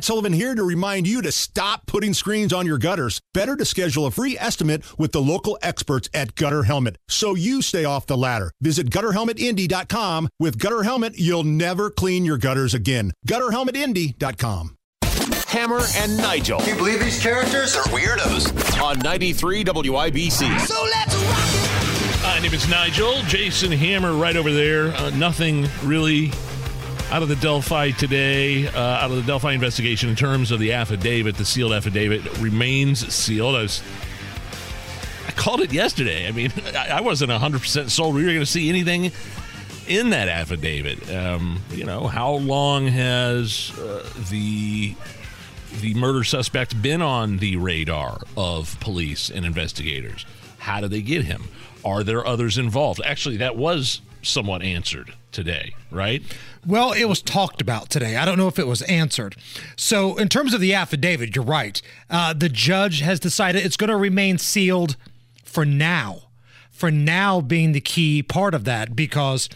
Matt Sullivan here to remind you to stop putting screens on your gutters. Better to schedule a free estimate with the local experts at Gutter Helmet so you stay off the ladder. Visit gutterhelmetindy.com. With Gutter Helmet, you'll never clean your gutters again. Gutterhelmetindy.com. Hammer and Nigel. Can you believe these characters are weirdos? On 93 WIBC. So let's rock it! My name is Nigel. Jason Hammer right over there. Uh, nothing really out of the Delphi today, uh, out of the Delphi investigation in terms of the affidavit. The sealed affidavit remains sealed. I, was, I called it yesterday. I mean, I wasn't 100% sold we were going to see anything in that affidavit. Um, you know, how long has uh, the the murder suspect been on the radar of police and investigators? How do they get him? Are there others involved? Actually, that was somewhat answered today, right? Well, it was talked about today. I don't know if it was answered. So, in terms of the affidavit, you're right. Uh, the judge has decided it's going to remain sealed for now. For now, being the key part of that, because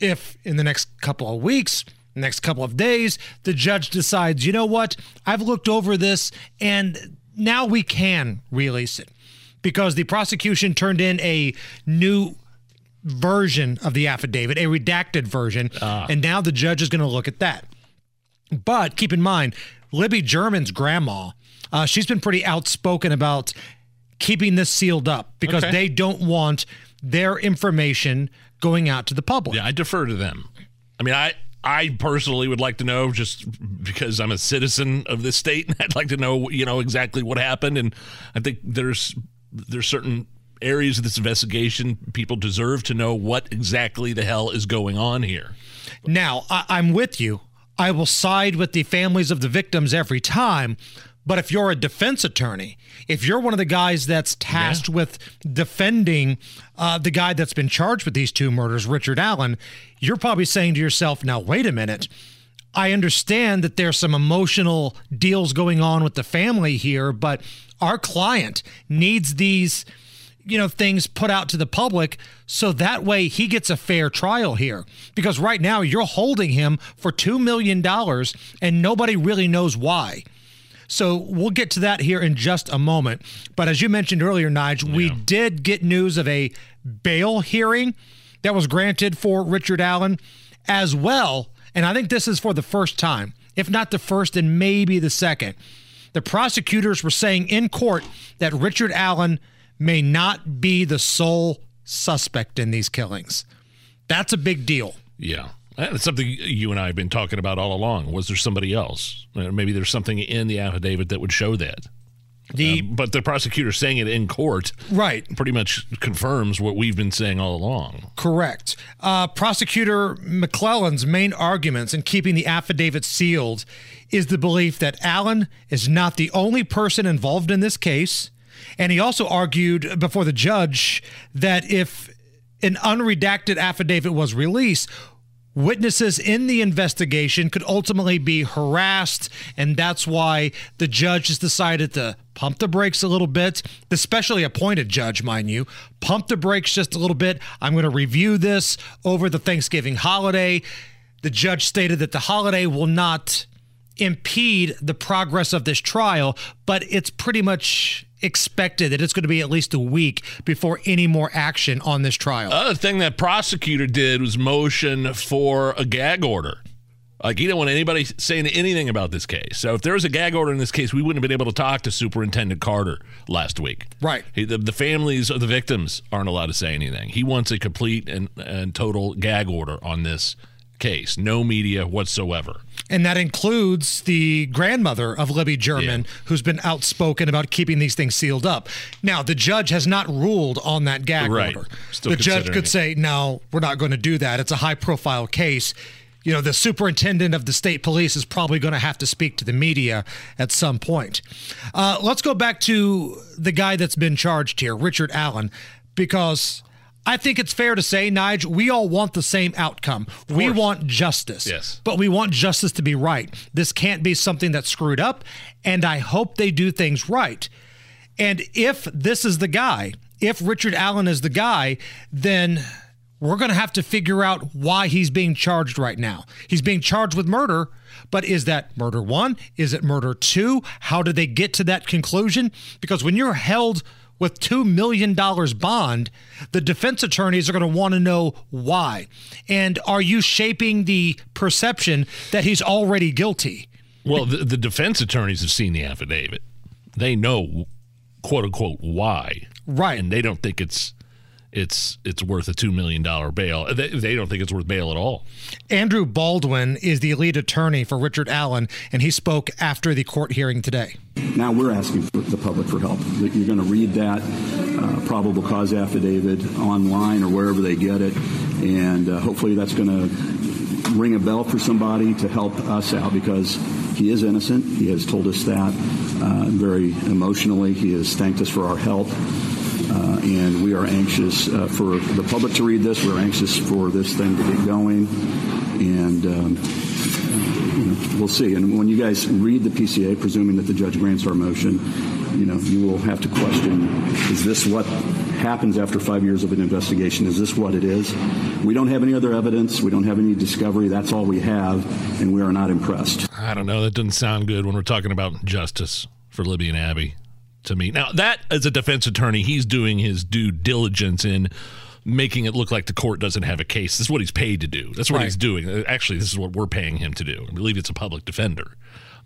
if in the next couple of weeks, next couple of days, the judge decides, you know what, I've looked over this and now we can release it because the prosecution turned in a new version of the affidavit, a redacted version, Ah. and now the judge is going to look at that. But keep in mind, Libby German's grandma, uh, she's been pretty outspoken about keeping this sealed up because Okay. they don't want their information going out to the public. Yeah, I defer to them. I mean, I I personally would like to know just because I'm a citizen of this state, and I'd like to know, you know, exactly what happened. And I think there's there's certain areas of this investigation people deserve to know what exactly the hell is going on here. Now, I- I'm with you. I will side with the families of the victims every time. But if you're a defense attorney, if you're one of the guys that's tasked with defending uh, the guy that's been charged with these two murders, Richard Allen, you're probably saying to yourself, now, wait a minute. I understand that there's some emotional deals going on with the family here, but our client needs these you know things put out to the public so that way he gets a fair trial here. Because right now you're holding him for 2 million dollars and nobody really knows why. So we'll get to that here in just a moment. But as you mentioned earlier Nigel we did get news of a bail hearing that was granted for Richard Allen as well. And I think this is for the first time if not the first and maybe the second. The prosecutors were saying in court that Richard Allen may not be the sole suspect in these killings. That's a big deal. Yeah. That's something you and I have been talking about all along. Was there somebody else? Uh, Maybe there's something in the affidavit that would show that. The But the prosecutor saying it in court right, pretty much confirms what we've been saying all along. correct. Uh, Prosecutor McLeland's main arguments in keeping the affidavit sealed is the belief that Allen is not the only person involved in this case. And he also argued before the judge that if an unredacted affidavit was released, witnesses in the investigation could ultimately be harassed. And that's why the judge has decided to pump the brakes a little bit, the specially appointed judge, mind you, pump the brakes just a little bit. I'm going to review this over the Thanksgiving holiday. The judge stated that the holiday will not impede the progress of this trial, but it's pretty much expected that it's going to be at least a week before any more action on this trial. Other thing that prosecutor did was motion for a gag order. Like he didn't want anybody saying anything about this case. So if there was a gag order in this case, we wouldn't have been able to talk to Superintendent Carter last week. Right. He, the, the families of the victims aren't allowed to say anything. He wants a complete and, and total gag order on this case. No media whatsoever. And that includes the grandmother of Libby German, Yeah. who's been outspoken about keeping these things sealed up. Now, the judge has not ruled on that gag Right. order. Still the judge could it. say, no, we're not going to do that. It's a high profile case. You know, the superintendent of the state police is probably going to have to speak to the media at some point. Uh, let's go back to the guy that's been charged here, Richard Allen, because I think it's fair to say, Nige, we all want the same outcome. We want justice. Yes. But we want justice to be right. This can't be something that's screwed up. And I hope they do things right. And if this is the guy, if Richard Allen is the guy, then we're going to have to figure out why he's being charged right now. He's being charged with murder, but is that murder one? Is it murder two? How did they get to that conclusion? Because when you're held with $2 million bond, the defense attorneys are going to want to know why. And are you shaping the perception that he's already guilty? Well, the, the defense attorneys have seen the affidavit. They know, quote unquote, why. Right. And they don't think it's it's it's worth a two million dollar bail. They, they don't think it's worth bail at all. Andrew Baldwin is the lead attorney for Richard Allen, and he spoke after the court hearing today. Now we're asking for the public for help. You're going to read that uh, probable cause affidavit online or wherever they get it, and uh, hopefully that's going to ring a bell for somebody to help us out because he is innocent. He has told us that uh, very emotionally. He has thanked us for our help. Uh, and we are anxious uh, for the public to read this. We're anxious for this thing to get going, and um, you know, we'll see. And when you guys read the PCA, presuming that the judge grants our motion, you know, you will have to question: Is this what happens after five years of an investigation? Is this what it is? We don't have any other evidence. We don't have any discovery. That's all we have, and we are not impressed. I don't know. That doesn't sound good when we're talking about justice for Libby and Abby to me. Now, that as a defense attorney, he's doing his due diligence in making it look like the court doesn't have a case. This is what he's paid to do. That's what right. he's doing. Actually, this is what we're paying him to do. I believe it's a public defender.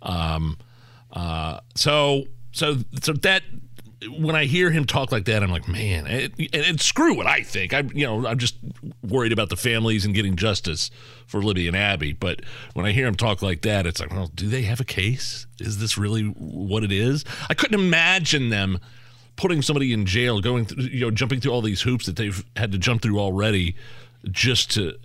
Um, uh, so, so, so that when I hear him talk like that, I'm like, man, and, and screw what I think. I'm, you know, I'm just worried about the families and getting justice for Libby and Abby. But when I hear him talk like that, it's like, well, do they have a case? Is this really what it is? I couldn't imagine them putting somebody in jail, going, through, you know, jumping through all these hoops that they've had to jump through already, just to,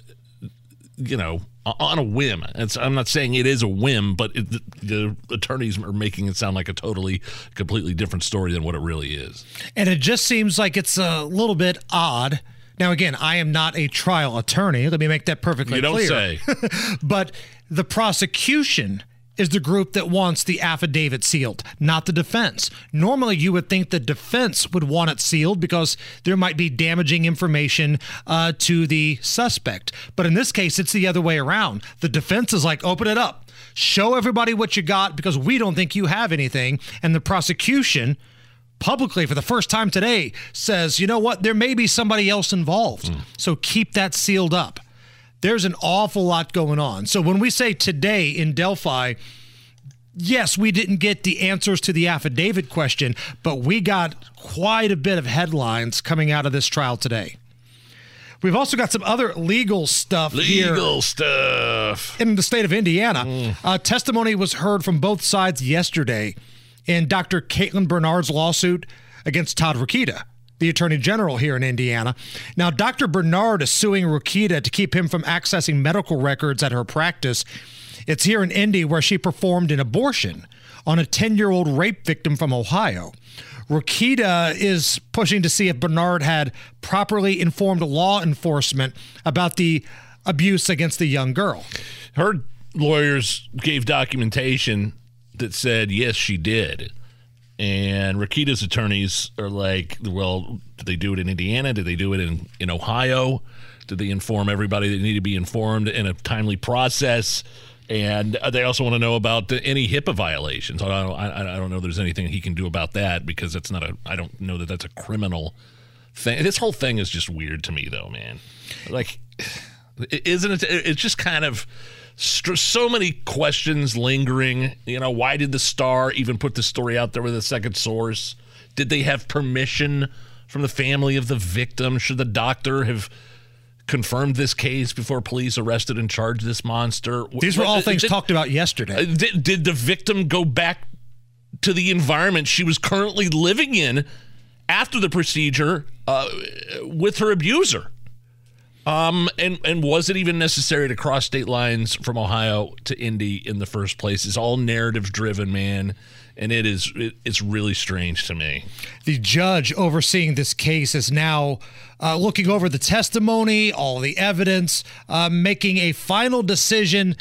you know, on a whim. It's, I'm not saying it is a whim, but it, the, the, attorneys are making it sound like a totally, completely different story than what it really is. And it just seems like it's a little bit odd. Now, again, I am not a trial attorney. Let me make that perfectly clear. You don't clear. say. but the prosecution is the group that wants the affidavit sealed, not the defense. Normally, you would think the defense would want it sealed because there might be damaging information uh, to the suspect. But in this case, it's the other way around. The defense is like, open it up, show everybody what you got because we don't think you have anything. And the prosecution, publicly for the first time today, says, you know what, there may be somebody else involved. Mm. So keep that sealed up there's an awful lot going on. So when we say today in Delphi, yes, we didn't get the answers to the affidavit question, but we got quite a bit of headlines coming out of this trial today. We've also got some other legal stuff legal here stuff in the state of Indiana. Mm. Uh, testimony was heard from both sides yesterday in Dr. Caitlin Bernard's lawsuit against Todd Rokita the Attorney General here in Indiana. Now, Dr. Bernard is suing Rokita to keep him from accessing medical records at her practice. It's here in Indy where she performed an abortion on a 10 year old rape victim from Ohio. Rokita is pushing to see if Bernard had properly informed law enforcement about the abuse against the young girl. Her lawyers gave documentation that said, yes, she did. And Rokita's attorneys are like, well, did they do it in Indiana? Did they do it in, in Ohio? Did they inform everybody that need to be informed in a timely process? And they also want to know about any HIPAA violations. I don't, I, I don't know if there's anything he can do about that because that's not a, I don't know that that's a criminal thing. This whole thing is just weird to me, though, man. Like, isn't it? It's just kind of so many questions lingering. You know, why did the Star even put the story out there with a second source? Did they have permission from the family of the victim? Should the doctor have confirmed this case before police arrested and charged this monster? These were all things did, talked about yesterday. Uh, did, did the victim go back to the environment she was currently living in after the procedure uh, with her abuser? Um, and and was it even necessary to cross state lines from Ohio to Indy in the first place? It's all narrative driven, man, and it is it, it's really strange to me. The judge overseeing this case is now uh, looking over the testimony, all the evidence, uh, making a final decision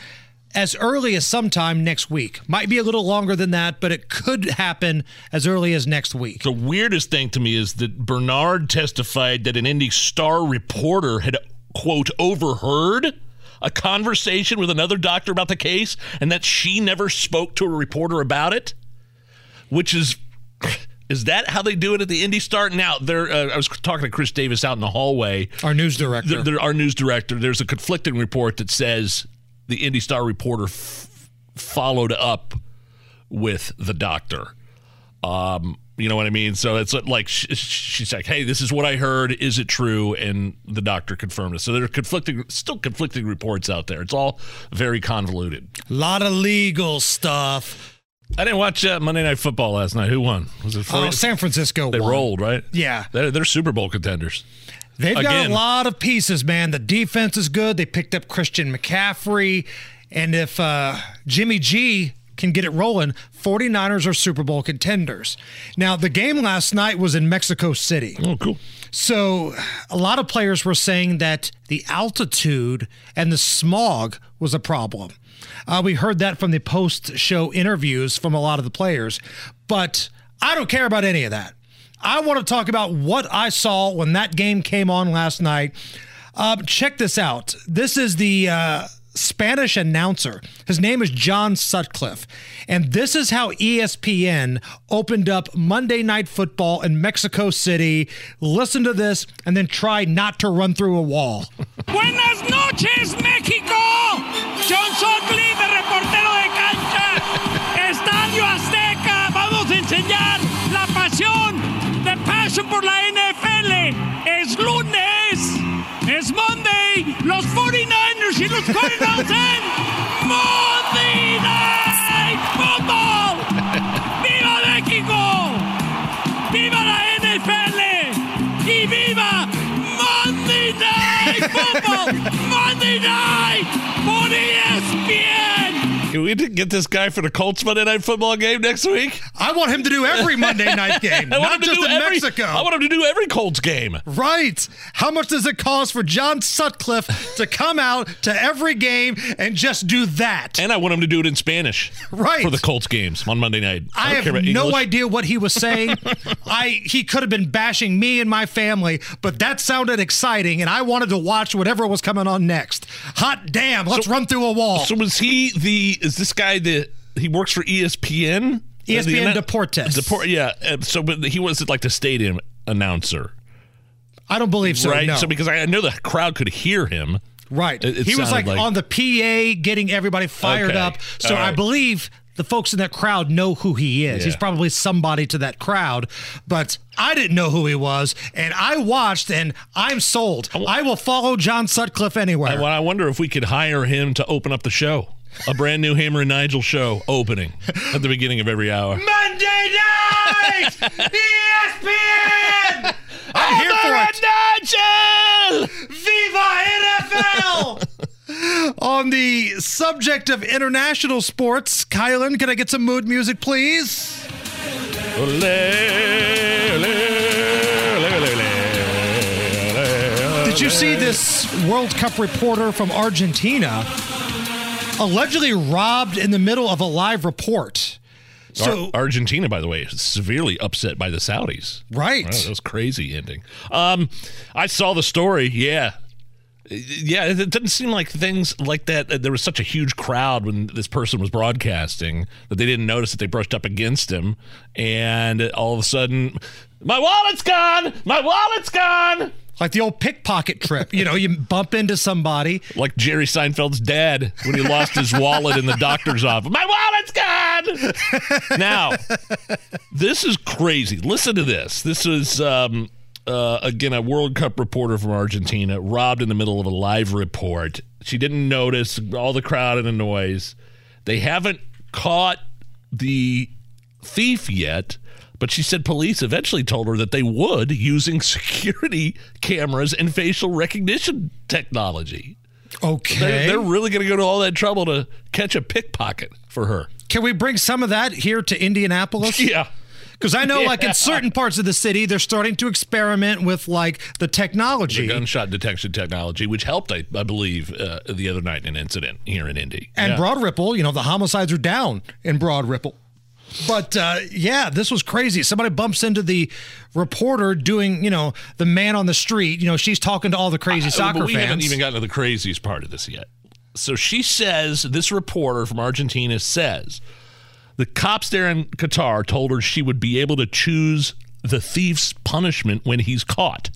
as early as sometime next week. Might be a little longer than that, but it could happen as early as next week. The weirdest thing to me is that Bernard testified that an Indy Star reporter had quote overheard a conversation with another doctor about the case and that she never spoke to a reporter about it which is is that how they do it at the Indy Star? Now, there. Uh, I was talking to Chris Davis out in the hallway. Our news director. There, there- our news director. There's a conflicting report that says the Indy Star reporter f- followed up with the doctor. Um, you know what I mean? So it's like she's like, "Hey, this is what I heard. Is it true?" And the doctor confirmed it. So there are conflicting, still conflicting reports out there. It's all very convoluted. A lot of legal stuff. I didn't watch uh, Monday Night Football last night. Who won? Was it? Oh, San Francisco They won. rolled, right? Yeah. They're, they're Super Bowl contenders. They've got a lot of pieces, man. The defense is good. They picked up Christian McCaffrey. And if uh, Jimmy G can get it rolling, 49ers are Super Bowl contenders. Now, the game last night was in Mexico City. Oh, cool. So, a lot of players were saying that the altitude and the smog was a problem. Uh, we heard that from the post show interviews from a lot of the players, but I don't care about any of that. I want to talk about what I saw when that game came on last night. Uh, check this out. This is the uh, Spanish announcer. His name is John Sutcliffe. And this is how ESPN opened up Monday Night Football in Mexico City. Listen to this and then try not to run through a wall. Buenas noches, México. John Sutcliffe, reportero de cancha. Estadio Azteca. Vamos a enseñar la pasión, the passion por la Los 49ers y los Cardinals en Monday Night Football. ¡Viva México! ¡Viva la NFL! ¡Y viva Monday Night Football! Monday Night por ESPN! Can we get this guy for the Colts Monday Night Football game next week? I want him to do every Monday night game, I want not him to just do in every, Mexico. I want him to do every Colts game. Right. How much does it cost for John Sutcliffe to come out to every game and just do that? And I want him to do it in Spanish. Right. For the Colts games on Monday night. I, don't have no English. idea what he was saying. I he could have been bashing me and my family, but that sounded exciting, and I wanted to watch whatever was coming on next. Hot damn! Let's run through a wall. So was he the? Is this guy the? He works for ESPN. ESPN The Deportes. Deport, yeah. So, but he was like the stadium announcer, I don't believe so. right? No. So because I know the crowd could hear him. right. It- it he was like, like- on the PA, getting everybody fired Okay. up. So All I believe. The folks in that crowd know who he is. Yeah. He's probably somebody to that crowd, but I didn't know who he was, and I watched, and I'm sold. I will follow John Sutcliffe anywhere. I, well, I wonder if we could hire him to open up the show. A brand new Hammer and Nigel show opening at the beginning of every hour. Monday night, ESPN. I'm here for it. Nigel! Viva NFL! On the subject of international sports, Kylan, can I get some mood music, please? Ole, ole, ole, ole, ole, Did you see this World Cup reporter from Argentina allegedly robbed in the middle of a live report? So, Ar- Argentina, by the way, is severely upset by the Saudis. right. Wow, that was crazy ending. Um, I saw the story. Yeah, yeah. It didn't seem like things like that. uh, There was such a huge crowd when this person was broadcasting that they didn't notice that they brushed up against him, and all of a sudden, my wallet's gone. My wallet's gone. Like the old pickpocket trip. You know, you bump into somebody. Like Jerry Seinfeld's dad when he lost his wallet in the doctor's office. My wallet's gone. now, this is crazy. Listen to this. This is um, uh, again a World Cup reporter from Argentina robbed in the middle of a live report. She didn't notice all the crowd and the noise. They haven't caught the thief yet. But she said police eventually told her that they would using security cameras and facial recognition technology. Okay. They're, they're really going to go to all that trouble to catch a pickpocket for her. Can we bring some of that here to Indianapolis? Yeah. Because I know, like in certain parts of the city, they're starting to experiment with like the technology. The gunshot detection technology, which helped, I, I believe, uh, the other night in an incident here in Indy. and Yeah. Broad Ripple, you know, the homicides are down in Broad Ripple. But uh, yeah, this was crazy. Somebody bumps into the reporter doing, you know, the man on the street. You know, she's talking to all the crazy Uh, soccer but we fans. haven't even gotten to the craziest part of this yet. So she says, this reporter from Argentina says, the cops there in Qatar told her she would be able to choose the thief's punishment when he's caught.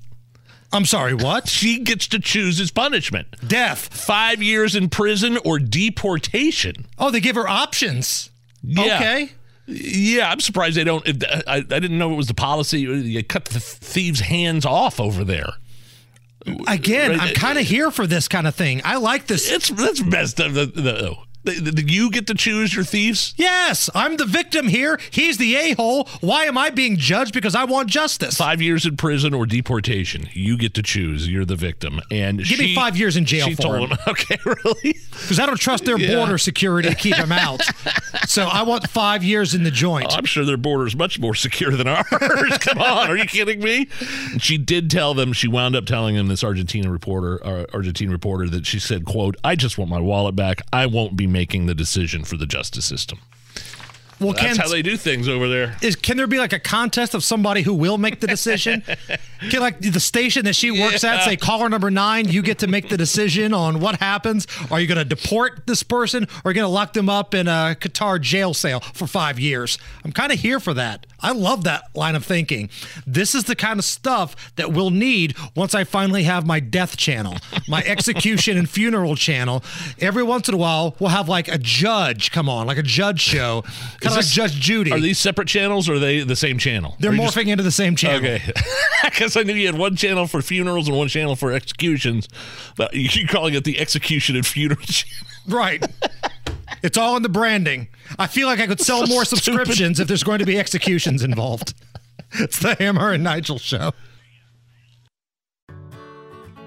I'm sorry, what? She gets to choose his punishment Death. five years in prison or deportation. Oh, they give her options. Yeah. Okay. Yeah, I'm surprised they don't. I, I didn't know it was the policy. You cut the thieves' hands off over there. Again, Right. I'm kind of here for this kind of thing. I like this. It's that's messed up. The, the, the, the- you get to choose your thieves. Yes, I'm the victim here. He's the a hole. Why am I being judged because I want justice? Five years in prison or deportation. You get to choose. You're the victim. And Give me five years in jail She for told him. him. Okay, really? Because I don't trust their Yeah. border security to keep him out. so I want five years in the joint. I'm sure their border is much more secure than ours. Come on, are you kidding me? And she did tell them. She wound up telling them this Argentina reporter, uh, Argentine reporter, that she said, "quote I just want my wallet back. I won't be making the decision for the justice system." well, That's how they do things over there. is, can there be like a contest of somebody who will make the decision? can like the station that she works at say caller number nine, you get to make the decision on what happens? Are you going to deport this person or are you going to lock them up in a Qatar jail cell for five years? I'm kind of here for that. I love that line of thinking. This is the kind of stuff that we'll need once I finally have my death channel, my execution and funeral channel. Every once in a while, we'll have like a judge come on, like a judge show, kind of like Judge Judy. Are these separate channels or are they the same channel? They're morphing just- into the same channel. Okay, because I knew you had one channel for funerals and one channel for executions, but you keep calling it the execution and funeral channel. Right. it's all in the branding. I feel like I could sell So more stupid. subscriptions if there's going to be executions involved. It's the Hammer and Nigel show.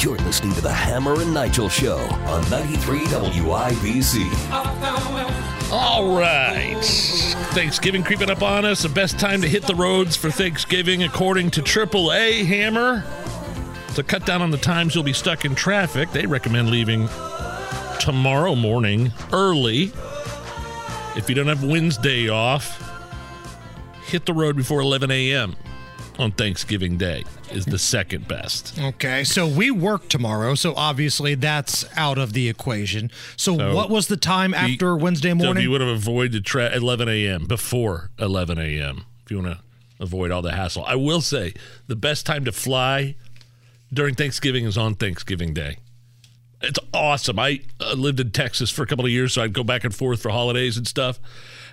You're listening to the Hammer and Nigel Show on 93 WIBC. All right. Thanksgiving creeping up on us. The best time to hit the roads for Thanksgiving, according to AAA Hammer. To cut down on the times you'll be stuck in traffic, they recommend leaving tomorrow morning early. If you don't have Wednesday off, hit the road before 11 a.m. on Thanksgiving Day is the second best. Okay, so we work tomorrow, so obviously that's out of the equation. So, So what was the time The- after Wednesday morning? So you would have avoided tra- 11 a.m. before 11 a.m. If you want to avoid all the hassle, I will say the best time to fly during Thanksgiving is on Thanksgiving Day. It's awesome. I uh, lived in Texas for a couple of years, so I'd go back and forth for holidays and stuff.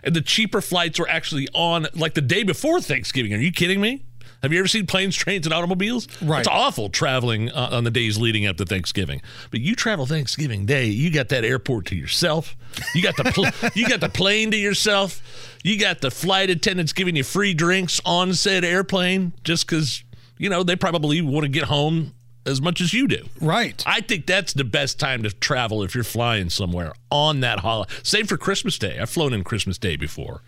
And the cheaper flights were actually on like the day before Thanksgiving. Are you kidding me? Have you ever seen planes, trains, and automobiles? Right. It's awful traveling uh, on the days leading up to Thanksgiving. But you travel Thanksgiving Day, you got that airport to yourself. You got the pl- you got the plane to yourself. You got the flight attendants giving you free drinks on said airplane just because you know they probably want to get home as much as you do. right. I think that's the best time to travel if you're flying somewhere on that holiday. Same for Christmas Day. I've flown in Christmas Day before,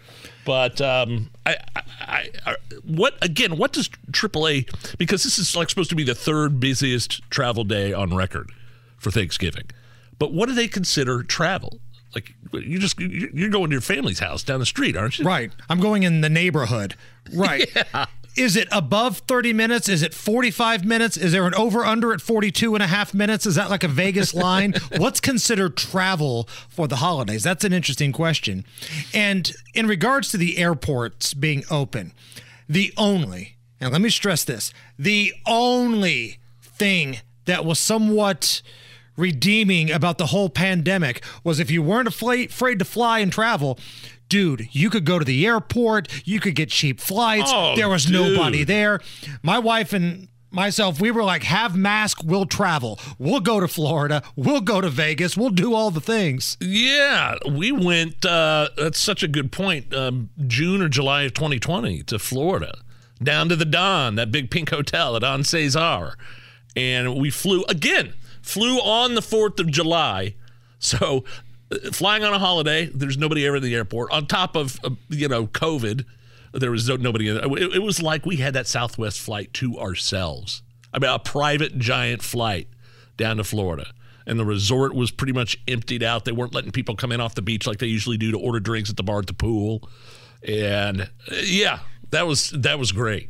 but um, I, I, I, what again? What does AAA? Because this is like supposed to be the third busiest travel day on record for Thanksgiving, but what do they consider travel? Like you just you- you're going to your family's house down the street, aren't you? Right. I'm going in the neighborhood. Right. Is it above 30 minutes? Is it 45 minutes? Is there an over under at 42 and a half minutes? Is that like a Vegas line? What's considered travel for the holidays? That's an interesting question. And in regards to the airports being open, the only, and let me stress this, the only thing that was somewhat redeeming about the whole pandemic was if you weren't afraid, afraid to fly and travel, dude, you could go to the airport, you could get cheap flights. Oh, there was dude. nobody there. My wife and myself, we were like, have mask, we'll travel. We'll go to Florida, we'll go to Vegas, we'll do all the things. Yeah, we went. Uh, that's such a good point. Um, June or July of 2020 to Florida, down to the Don, that big pink hotel at Don Cesar, and we flew again. Flew on the 4th of July, so flying on a holiday. There's nobody ever in the airport. On top of uh, you know COVID, there was no, nobody. In, it, it was like we had that Southwest flight to ourselves. I mean, a private giant flight down to Florida. And the resort was pretty much emptied out. They weren't letting people come in off the beach like they usually do to order drinks at the bar at the pool. And uh, yeah, that was that was great.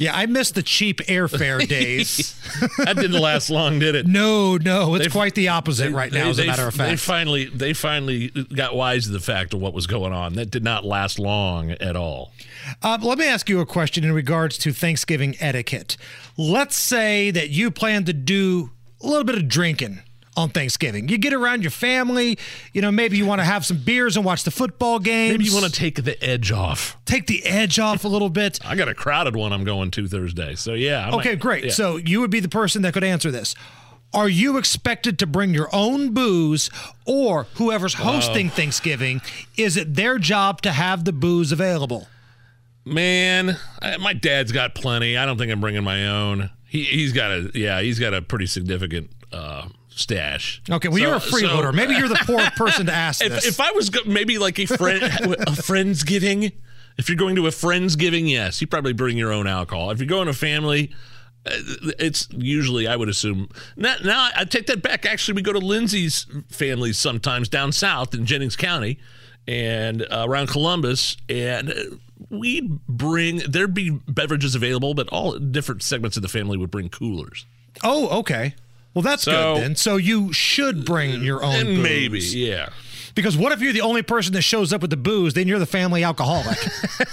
Yeah, I missed the cheap airfare days. That didn't last long, did it? no, no, it's They've- quite the opposite right now, as a matter of fact, They finally they finally got wise to the fact of what was going on. That did not last long at all. Uh, let me ask you a question in regards to Thanksgiving etiquette. Let's say that you plan to do a little bit of drinking on Thanksgiving. You get around your family, you know, maybe you want to have some beers and watch the football game. Maybe you want to take the edge off. take the edge off a little bit. I got a crowded one I'm going to Thursday. So yeah. I Okay, might- great. yeah. So you would be the person that could answer this. Are you expected to bring your own booze or whoever's hosting Thanksgiving, is it their job to have the booze available? Man, I, my dad's got plenty. I don't think I'm bringing my own. He he's got a yeah, he's got a pretty significant uh, stash. Okay, well, So- you're a freeloader. so- Maybe you're the poor person to ask if, this. if I was go- maybe like a friend a friendsgiving, if you're going to a friendsgiving, yes, you probably bring your own alcohol. If you're going to family, uh, it's usually I would assume. Now, now I take that back. Actually, we go to Lindsay's families sometimes down south in Jennings County and uh, around Columbus, and uh, we bring there'd be beverages available, but all different segments of the family would bring coolers. oh, okay. Well, that's So- good then. So you should bring uh, your own And booze. maybe, yeah. Because what if you're the only person that shows up with the booze? Then you're the family alcoholic.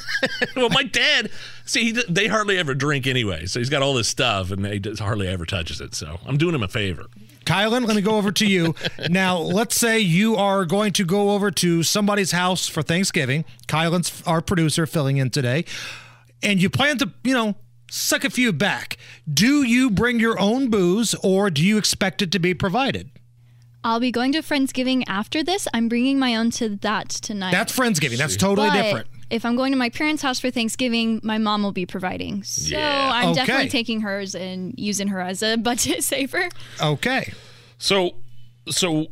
well, my dad, see, he, they hardly ever drink anyway. So he's got all this stuff and he just hardly ever touches it. So I'm doing him a favor. Kylan, let me go over to you. Now, let's say you are going to go over to somebody's house for Thanksgiving. Kylan's our producer filling in today. And you plan to, you know, suck a few back. Do you bring your own booze or do you expect it to be provided? I'll be going to Friendsgiving after this. I'm bringing my own to that tonight. That's Friendsgiving. That's totally But different. If I'm going to my parents' house for Thanksgiving, my mom will be providing. So Yeah. I'm Okay. definitely taking hers and using her as a budget saver. Okay. So, so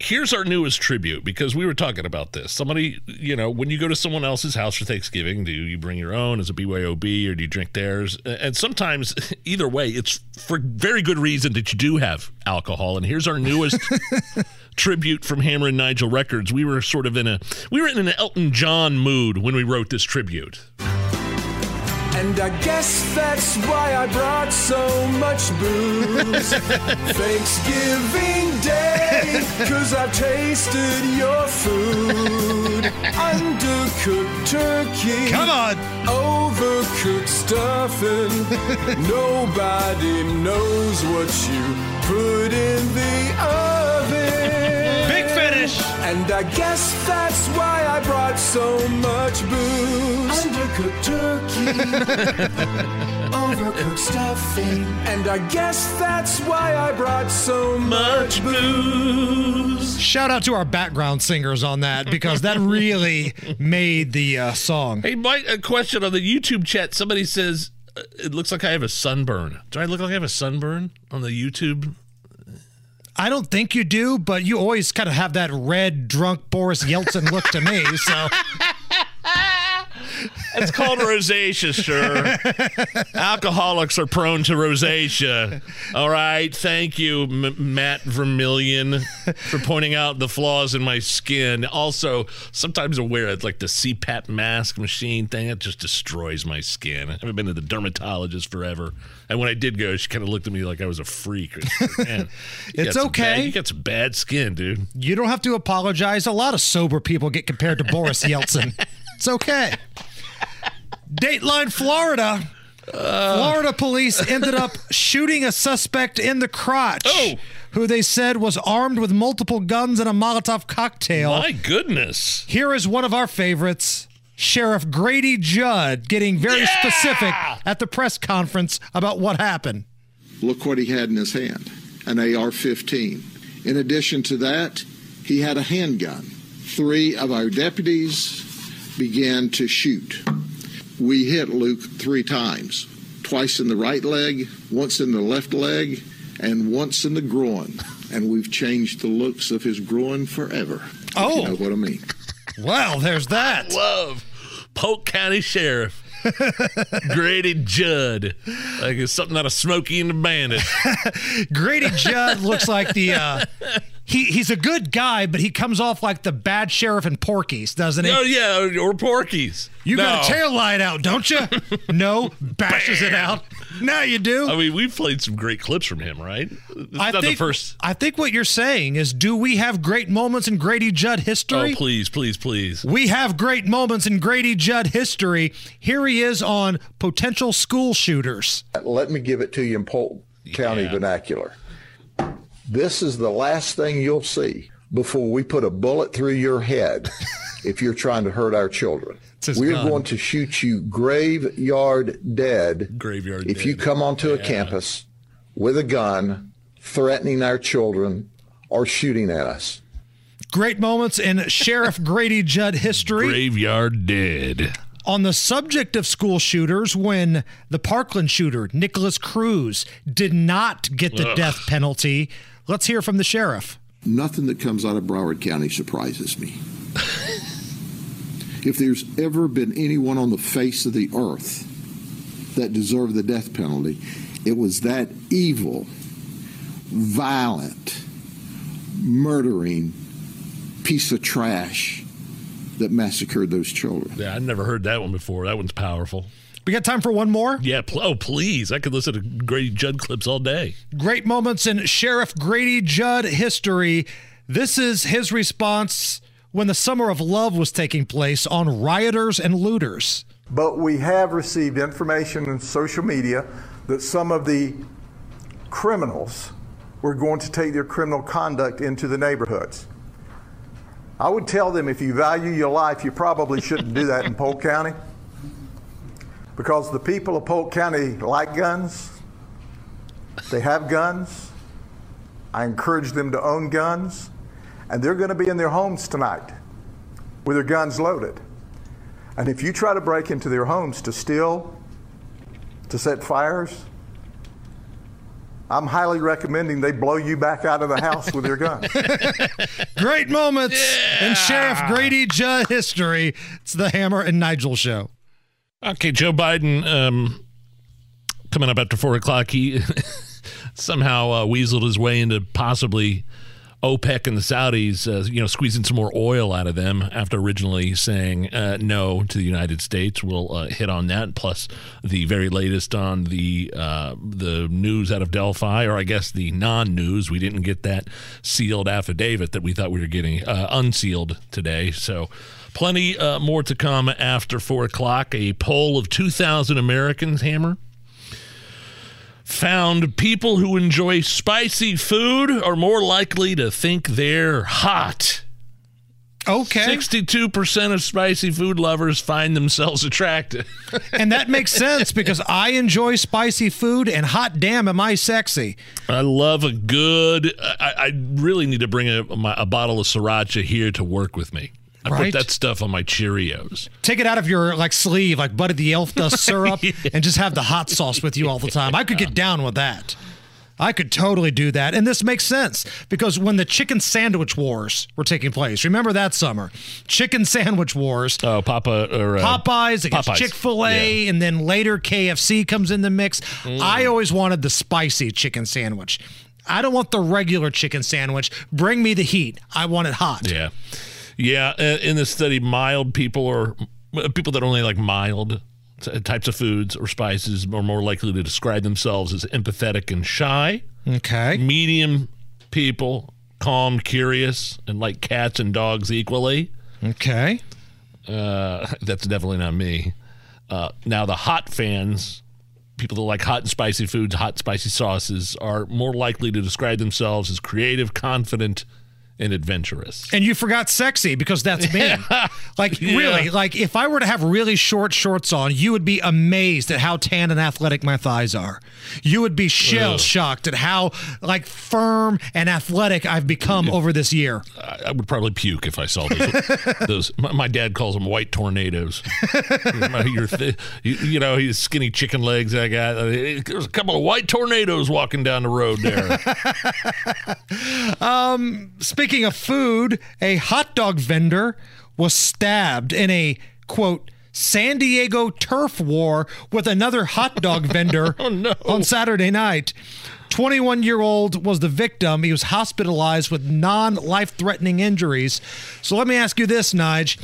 here's our newest tribute because we were talking about this. Somebody, you know, when you go to someone else's house for Thanksgiving, do you bring your own as a BYOB or do you drink theirs? And sometimes, either way, it's for very good reason that you do have alcohol. And here's our newest tribute from Hammer and Nigel Records. We were sort of in a we were in an Elton John mood when we wrote this tribute. And I guess that's why I brought so much booze. Thanksgiving Day, cause I've tasted your food. Undercooked turkey. Come on. Overcooked stuffing. Nobody knows what you put in the oven. Big finish. And I guess that's why I brought so much booze. Undercooked turkey. Overcooked stuffing. And I guess that's why I brought so much booze. Shout out to our background singers on that because that really made the uh, song. Hey, Mike, a question on the YouTube chat. Somebody says uh, it looks like I have a sunburn. Do I look like I have a sunburn on the YouTube? I don't think you do, but you always kind of have that red, drunk Boris Yeltsin look to me. So It's called rosacea, sure. Alcoholics are prone to rosacea. All right. Thank you, M- Matt Vermillion, for pointing out the flaws in my skin. Also, sometimes I wear it like the CPAP mask machine thing. It just destroys my skin. I haven't been to the dermatologist forever. And when I did go, she kind of looked at me like I was a freak. Man, It's okay. bad- you got some bad skin, dude. you don't have to apologize. A lot of sober people get compared to Boris Yeltsin. It's okay. Dateline Florida. Uh. Florida police ended up shooting a suspect in the crotch Oh. who they said was armed with multiple guns and a Molotov cocktail. My goodness. Here is one of our favorites. Sheriff Grady Judd getting very Yeah! specific at the press conference about what happened. Look what he had in his hand an AR 15. In addition to that, he had a handgun. Three of our deputies began to shoot. We hit Luke three times twice in the right leg, once in the left leg, and once in the groin. And we've changed the looks of his groin forever. Oh. You know what I mean? Well, there's that. Love Polk County Sheriff Grady Judd. Like it's something out of Smokey and the Bandit. Grady Judd looks like the uh he he's a good guy, but he comes off like the bad sheriff in Porky's, doesn't he? Oh yeah, or Porkies. You got a tail light out, don't you? no, bashes it out. Now you do. I mean, we've played some great clips from him, right? It's I not think the first. I think what you're saying is, do we have great moments in Grady Judd history? Oh, please, please, please. We have great moments in Grady Judd history. Here he is on potential school shooters. Let me give it to you in Polk County vernacular. This is the last thing you'll see before we put a bullet through your head if you're trying to hurt our children. We're going to shoot you graveyard dead Graveyard if you come onto a campus with a gun, threatening our children or shooting at us. Great moments in Sheriff Grady Judd history. Graveyard dead. On the subject of school shooters, when the Parkland shooter, Nikolas Cruz, did not get the Ugh. death penalty, let's hear from the sheriff. Nothing that comes out of Broward County surprises me. if there's ever been anyone on the face of the earth that deserved the death penalty, it was that evil, violent, murdering piece of trash that massacred those children. Yeah, I've never heard that one before. That one's powerful. We got time for one more? Yeah, pl- oh, please. I could listen to Grady Judd clips all day. Great moments in Sheriff Grady Judd history. This is his response when the Summer of Love was taking place on rioters and looters. But we have received information in social media that some of the criminals were going to take their criminal conduct into the neighborhoods. I would tell them if you value your life, you probably shouldn't do that in Polk County because the people of Polk County like guns, they have guns. I encourage them to own guns, and they're going to be in their homes tonight with their guns loaded. And if you try to break into their homes to steal, to set fires, I'm highly recommending they blow you back out of the house with their gun. Great moments in Sheriff Grady Judd history. It's the Hammer and Nigel show. Okay, Joe Biden um, coming up after four o'clock. He somehow uh, weaseled his way into possibly OPEC and the Saudis, uh, you know, squeezing some more oil out of them after originally saying uh, no to the United States. We'll uh, hit on that, plus the very latest on the uh, the news out of Delphi, or I guess the non-news. We didn't get that sealed affidavit that we thought we were getting uh, unsealed today, so. Plenty uh, more to come after four o'clock. A poll of 2,000 Americans, Hammer, found people who enjoy spicy food are more likely to think they're hot. Okay. 62% of spicy food lovers find themselves attractive. and that makes sense because I enjoy spicy food and hot damn am I sexy. I love a good. I, I really need to bring a, a bottle of sriracha here to work with me. I Right. put that stuff on my Cheerios. Take it out of your like sleeve like Buddy the Elf does syrup and just have the hot sauce with you all the time. I could get down with that. I could totally do that. And this makes sense because when the chicken sandwich wars were taking place, remember that summer? Chicken sandwich wars. Oh, Papa or uh, Popeyes against Popeyes. Chick fil A, and then later KFC comes in the mix. Mm. I always wanted the spicy chicken sandwich. I don't want the regular chicken sandwich. Bring me the heat. I want it hot. Yeah, yeah. uh, In the study, mild people or uh, people that only like mild types of foods or spices are more likely to describe themselves as empathetic and shy. Okay. Medium people, calm, curious, and like cats and dogs equally. Okay. Uh, that's definitely not me. Uh, now, the hot fans, people that like hot and spicy foods, hot spicy sauces, are more likely to describe themselves as creative, confident, and adventurous. And you forgot sexy because that's me. like Yeah. really, like if I were to have really short shorts on, you would be amazed at how tan and athletic my thighs are. You would be shell shocked at how like firm and athletic I've become over this year. I, would probably puke if I saw those. those my, my dad calls them white tornadoes. You're thi- you, you know, he's skinny chicken legs. I got. uh, There's a couple of white tornadoes walking down the road there. Um, speaking of food, a hot dog vendor was stabbed in a quote San Diego turf war with another hot dog vendor oh, on Saturday night. 21 year old was the victim. He was hospitalized with non life threatening injuries. So let me ask you this, Nige.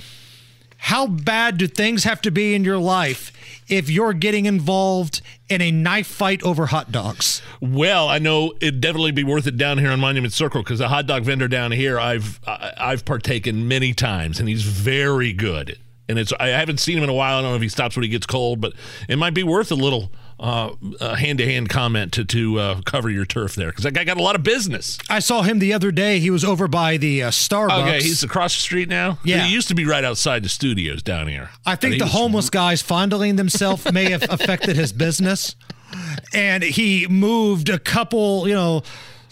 How bad do things have to be in your life if you're getting involved in a knife fight over hot dogs? Well, I know it'd definitely be worth it down here on Monument Circle because the hot dog vendor down here, I've I've partaken many times, and he's very good. And it's I haven't seen him in a while. I don't know if he stops when he gets cold, but it might be worth a little hand to hand comment to to uh, cover your turf there because that guy got a lot of business. I saw him the other day. He was over by the uh, Starbucks. Okay, he's across the street now. Yeah. he used to be right outside the studios down here. I think he the homeless guys fondling themselves may have affected his business. And he moved a couple, you know,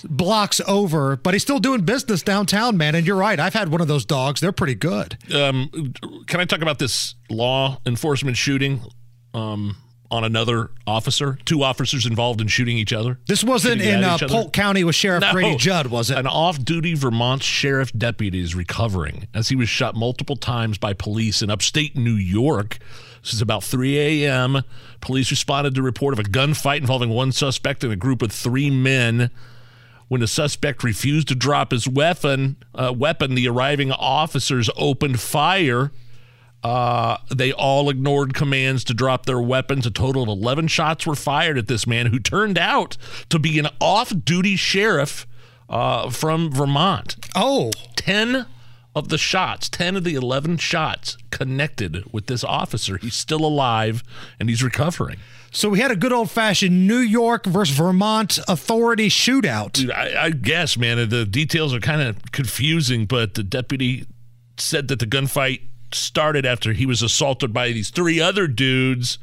blocks over, but he's still doing business downtown, man. And you're right. I've had one of those dogs. They're pretty good. Um, can I talk about this law enforcement shooting um, on another officer? Two officers involved in shooting each other. This wasn't in uh. Polk County with Sheriff No. Grady Judd, was it? An off-duty Vermont sheriff deputy is recovering as he was shot multiple times by police in upstate New York. This is about 3 a.m. Police responded to a report of a gunfight involving one suspect and a group of three men. When the suspect refused to drop his weapon, uh, weapon, the arriving officers opened fire. Uh, they all ignored commands to drop their weapons. A total of 11 shots were fired at this man who turned out to be an off duty sheriff uh, from Vermont. Oh. 10 of the shots, 10 of the 11 shots connected with this officer. He's still alive and he's recovering. So we had a good old fashioned New York versus Vermont authority shootout. Dude, I, I guess, man, the details are kind of confusing, but the deputy said that the gunfight started after he was assaulted by these three other dudes,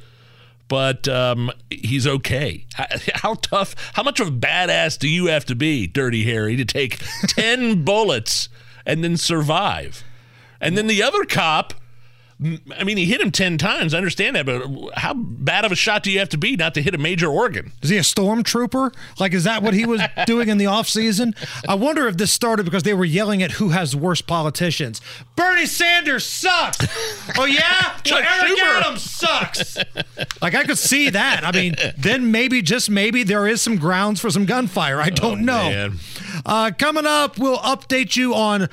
but um, he's okay. How tough, how much of a badass do you have to be, Dirty Harry, to take 10 bullets and then survive? And then the other cop, I mean, he hit him 10 times. I understand that, but how bad of a shot do you have to be not to hit a major organ? Is he a stormtrooper? Like, is that what he was doing in the offseason? I wonder if this started because they were yelling at who has worse politicians. Bernie Sanders sucks. oh, yeah? Well, Eric Schumer. Adams sucks. like, I could see that. I mean, then maybe, just maybe, there is some grounds for some gunfire. I don't know. Oh, man. Uh, coming up, we'll update you on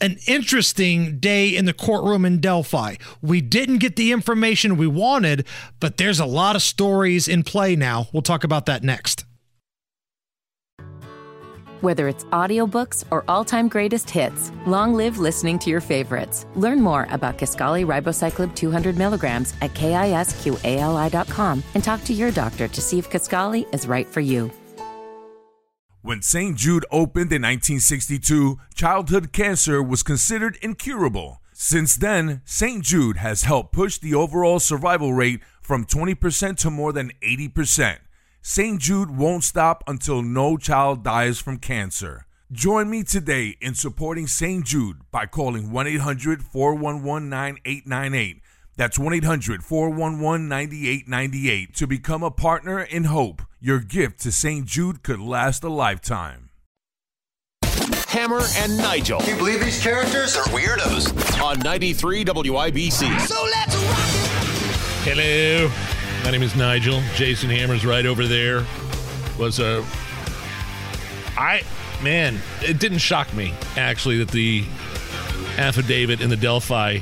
an interesting day in the courtroom in Delphi. We didn't get the information we wanted, but there's a lot of stories in play now. We'll talk about that next. Whether it's audiobooks or all-time greatest hits, long live listening to your favorites. Learn more about Kisqali Ribociclib 200 milligrams at kisqali.com and talk to your doctor to see if Kisqali is right for you. When St. Jude opened in 1962, childhood cancer was considered incurable. Since then, St. Jude has helped push the overall survival rate from 20% to more than 80%. St. Jude won't stop until no child dies from cancer. Join me today in supporting St. Jude by calling 1 800 411 9898. That's 1 800 411 9898 to become a partner in hope. Your gift to St. Jude could last a lifetime. Hammer and Nigel. Can you believe these characters are weirdos? On 93 WIBC. So let's rock it. Hello, my name is Nigel. Jason Hammer's right over there. Was a, I man, it didn't shock me actually that the affidavit in the Delphi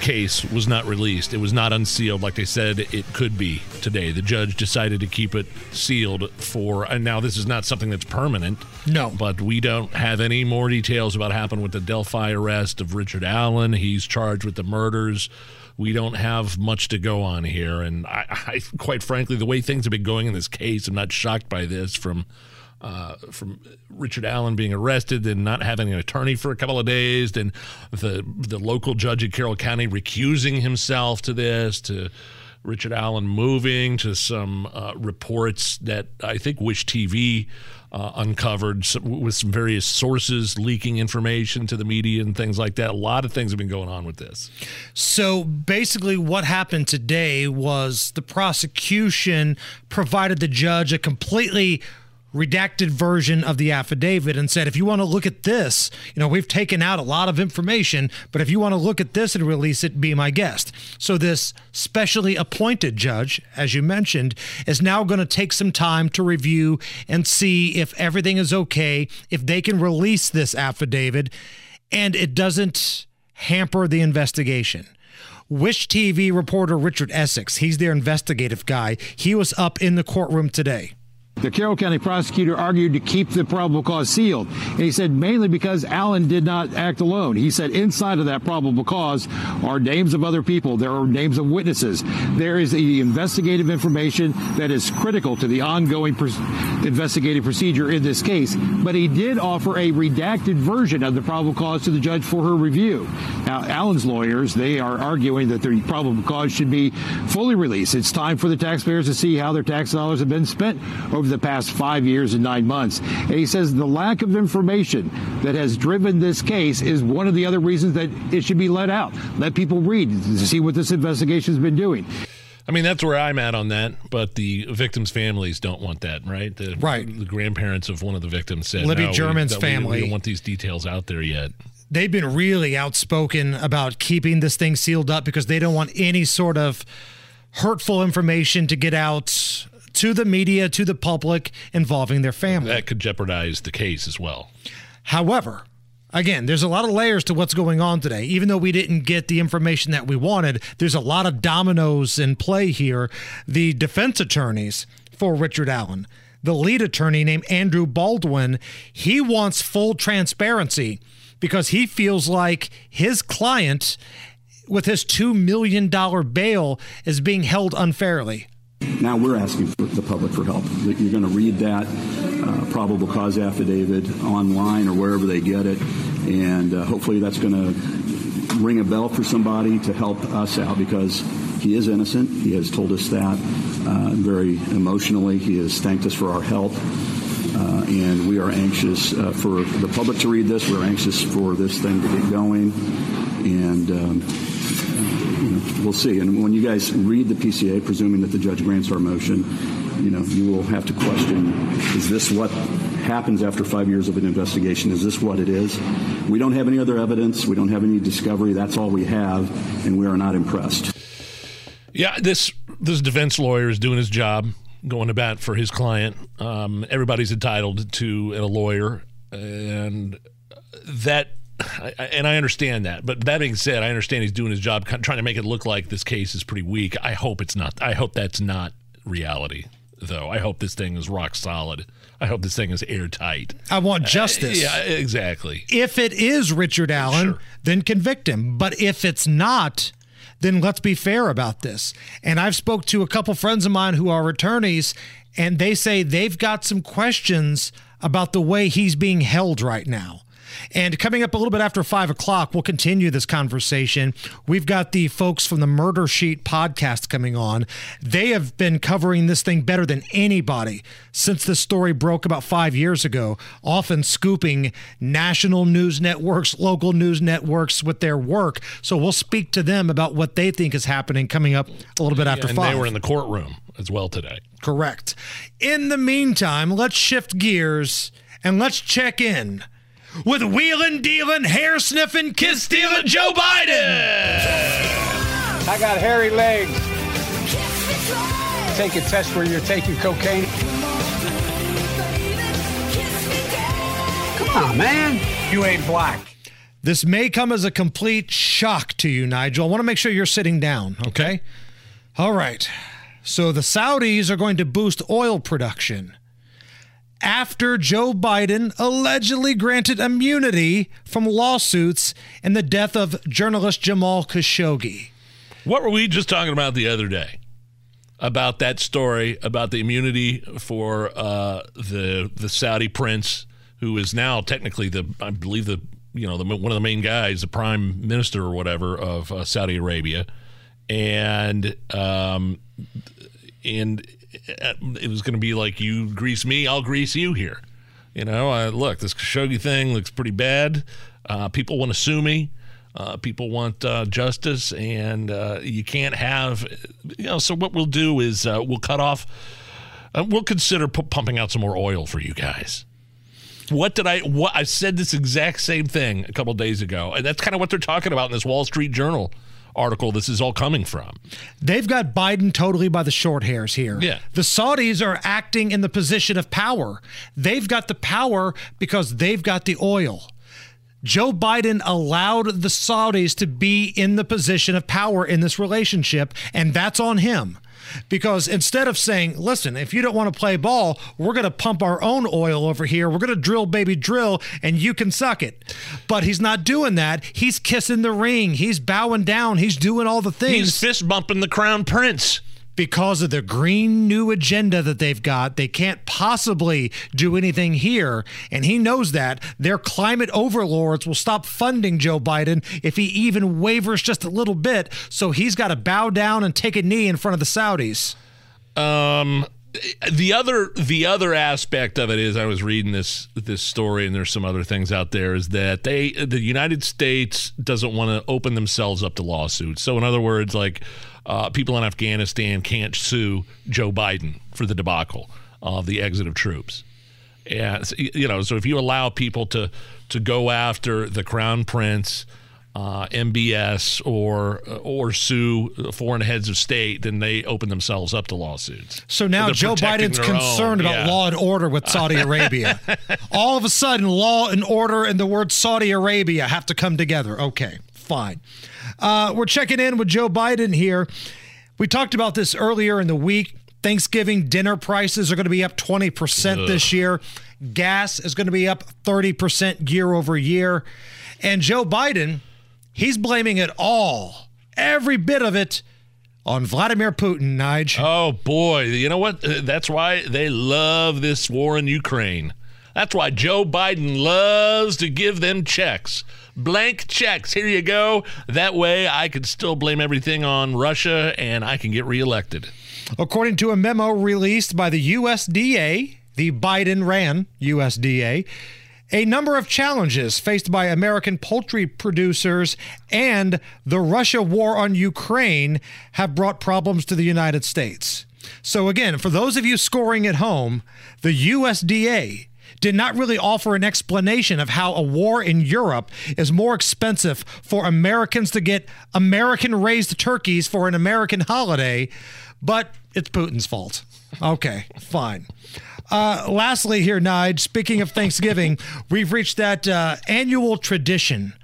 case was not released. It was not unsealed like they said it could be today. The judge decided to keep it sealed for, and now this is not something that's permanent. No. But we don't have any more details about what happened with the Delphi arrest of Richard Allen. He's charged with the murders. We don't have much to go on here. And I, I quite frankly, the way things have been going in this case, I'm not shocked by this from uh, from Richard Allen being arrested and not having an attorney for a couple of days, then the the local judge in Carroll County recusing himself to this, to Richard Allen moving, to some uh, reports that I think Wish TV uh, uncovered some, with some various sources leaking information to the media and things like that. A lot of things have been going on with this. So basically, what happened today was the prosecution provided the judge a completely redacted version of the affidavit and said, if you want to look at this, you know, we've taken out a lot of information, but if you want to look at this and release it, be my guest. So this specially appointed judge, as you mentioned, is now going to take some time to review and see if everything is okay, if they can release this affidavit and it doesn't hamper the investigation. Wish TV reporter Richard Essex, he's their investigative guy. He was up in the courtroom today. The Carroll County prosecutor argued to keep the probable cause sealed. And he said mainly because Allen did not act alone. He said inside of that probable cause are names of other people. There are names of witnesses. There is the investigative information that is critical to the ongoing pr- investigative procedure in this case. But he did offer a redacted version of the probable cause to the judge for her review. Now, Allen's lawyers, they are arguing that the probable cause should be fully released. It's time for the taxpayers to see how their tax dollars have been spent over the past five years and nine months. And he says the lack of information that has driven this case is one of the other reasons that it should be let out. Let people read to see what this investigation has been doing. I mean, that's where I'm at on that, but the victims' families don't want that, right? The, right. The grandparents of one of the victims said, Libby no, German's we, we- family. We don't want these details out there yet. they've been really outspoken about keeping this thing sealed up because they don't want any sort of hurtful information to get out to the media, to the public involving their family. That could jeopardize the case as well. However, again, there's a lot of layers to what's going on today. Even though we didn't get the information that we wanted, there's a lot of dominoes in play here. The defense attorneys for Richard Allen, the lead attorney named Andrew Baldwin, he wants full transparency because he feels like his client with his $2 million bail is being held unfairly. Now we're asking the public for help. You're going to read that uh, probable cause affidavit online or wherever they get it, and uh, hopefully that's going to ring a bell for somebody to help us out because he is innocent. He has told us that uh, very emotionally. He has thanked us for our help. Uh, and we are anxious uh, for the public to read this. We're anxious for this thing to get going. And um, you know, we'll see. And when you guys read the PCA, presuming that the judge grants our motion, you know, you will have to question: Is this what happens after five years of an investigation? Is this what it is? We don't have any other evidence. We don't have any discovery. That's all we have, and we are not impressed. Yeah, this this defense lawyer is doing his job, going to bat for his client. Um, everybody's entitled to a lawyer, and that. And I understand that, but that being said, I understand he's doing his job, trying to make it look like this case is pretty weak. I hope it's not. I hope that's not reality, though. I hope this thing is rock solid. I hope this thing is airtight. I want justice. Uh, yeah, exactly. If it is Richard Allen, then convict him. But if it's not, then let's be fair about this. And I've spoke to a couple friends of mine who are attorneys, and they say they've got some questions about the way he's being held right now. And coming up a little bit after five o'clock, we'll continue this conversation. We've got the folks from the Murder Sheet podcast coming on. They have been covering this thing better than anybody since the story broke about five years ago, often scooping national news networks, local news networks with their work. So we'll speak to them about what they think is happening coming up a little bit after and five. they were in the courtroom as well today. Correct. In the meantime, let's shift gears and let's check in with wheeling, dealing, hair sniffing, kiss stealing Joe Biden. I got hairy legs. Take a test where you're taking cocaine. Come on, man. You ain't black. This may come as a complete shock to you, Nigel. I want to make sure you're sitting down, okay? All right. So the Saudis are going to boost oil production after Joe Biden allegedly granted immunity from lawsuits in the death of journalist Jamal Khashoggi. What were we just talking about the other day? About that story about the immunity for uh, the the Saudi prince, who is now technically the I believe the you know the, one of the main guys, the prime minister or whatever of uh, Saudi Arabia, and um, and it was going to be like you grease me, I'll grease you here. You know, uh, look, this Khashoggi thing looks pretty bad. Uh, people want to sue me. Uh, people want uh, justice, and uh, you can't have, you know. So what we'll do is uh, we'll cut off. we'll consider pu- pumping out some more oil for you guys. What did I? What I said this exact same thing a couple days ago, and that's kind of what they're talking about in this Wall Street Journal article. This is all coming from. They've got Biden totally by the short hairs here. Yeah. The Saudis are acting in the position of power. They've got the power because they've got the oil. Joe Biden allowed the Saudis to be in the position of power in this relationship, and that's on him. Because instead of saying, listen, if you don't want to play ball, we're going to pump our own oil over here. We're going to drill, baby, drill, and you can suck it. But he's not doing that. He's kissing the ring. He's bowing down. He's doing all the things. He's fist bumping the crown prince because of the green new agenda that they've got, they can't possibly do anything here. And he knows that. Their climate overlords will stop funding Joe Biden if he even wavers just a little bit. So he's got to bow down and take a knee in front of the Saudis. Um, the other the other aspect of it is I was reading this this story and there's some other things out there is that they the United States doesn't want to open themselves up to lawsuits. So in other words, like uh, people in Afghanistan can't sue Joe Biden for the debacle of the exit of troops. And you know, so if you allow people to to go after the crown prince uh, MBS or or sue foreign heads of state, then they open themselves up to lawsuits. So now Joe Biden's their own, concerned about yeah. law and order with Saudi Arabia. All of a sudden, law and order and the word Saudi Arabia have to come together. Okay, fine. Uh, we're checking in with Joe Biden here. We talked about this earlier in the week. Thanksgiving dinner prices are going to be up 20% Ugh. this year. Gas is going to be up 30% year over year. And Joe Biden, he's blaming it all, every bit of it, on Vladimir Putin, Nige. Oh boy, you know what? That's why they love this war in Ukraine. That's why Joe Biden loves to give them checks. Blank checks. Here you go. That way I can still blame everything on Russia and I can get reelected. According to a memo released by the USDA, the Biden ran USDA, a number of challenges faced by American poultry producers and the Russia war on Ukraine have brought problems to the United States. So, again, for those of you scoring at home, the USDA did not really offer an explanation of how a war in Europe is more expensive for Americans to get American raised turkeys for an American holiday, but it's Putin's fault. Okay, fine. Uh, lastly, here, Nige, speaking of Thanksgiving, we've reached that uh, annual tradition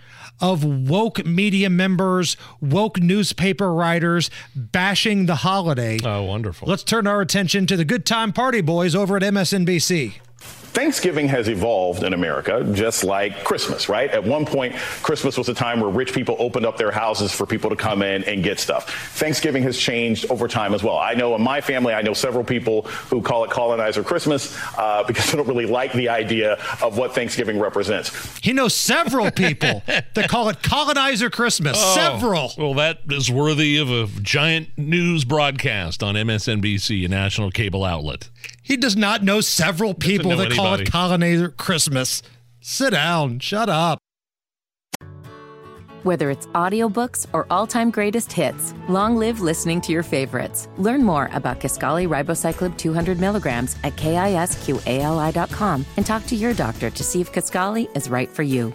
of woke media members, woke newspaper writers bashing the holiday. Oh, wonderful. Let's turn our attention to the good time party boys over at MSNBC. Thanksgiving has evolved in America just like Christmas, right? At one point, Christmas was a time where rich people opened up their houses for people to come in and get stuff. Thanksgiving has changed over time as well. I know in my family, I know several people who call it colonizer Christmas uh, because they don't really like the idea of what Thanksgiving represents. He knows several people that call it colonizer Christmas. Oh, Several. Well, that is worthy of a giant news broadcast on MSNBC, a national cable outlet. He does not know several people know that call it colonizer Christmas. Sit down. Shut up. Whether it's audiobooks or all-time greatest hits, long live listening to your favorites. Learn more about Kisqali Ribociclib 200 milligrams at kisqali.com and talk to your doctor to see if Kisqali is right for you.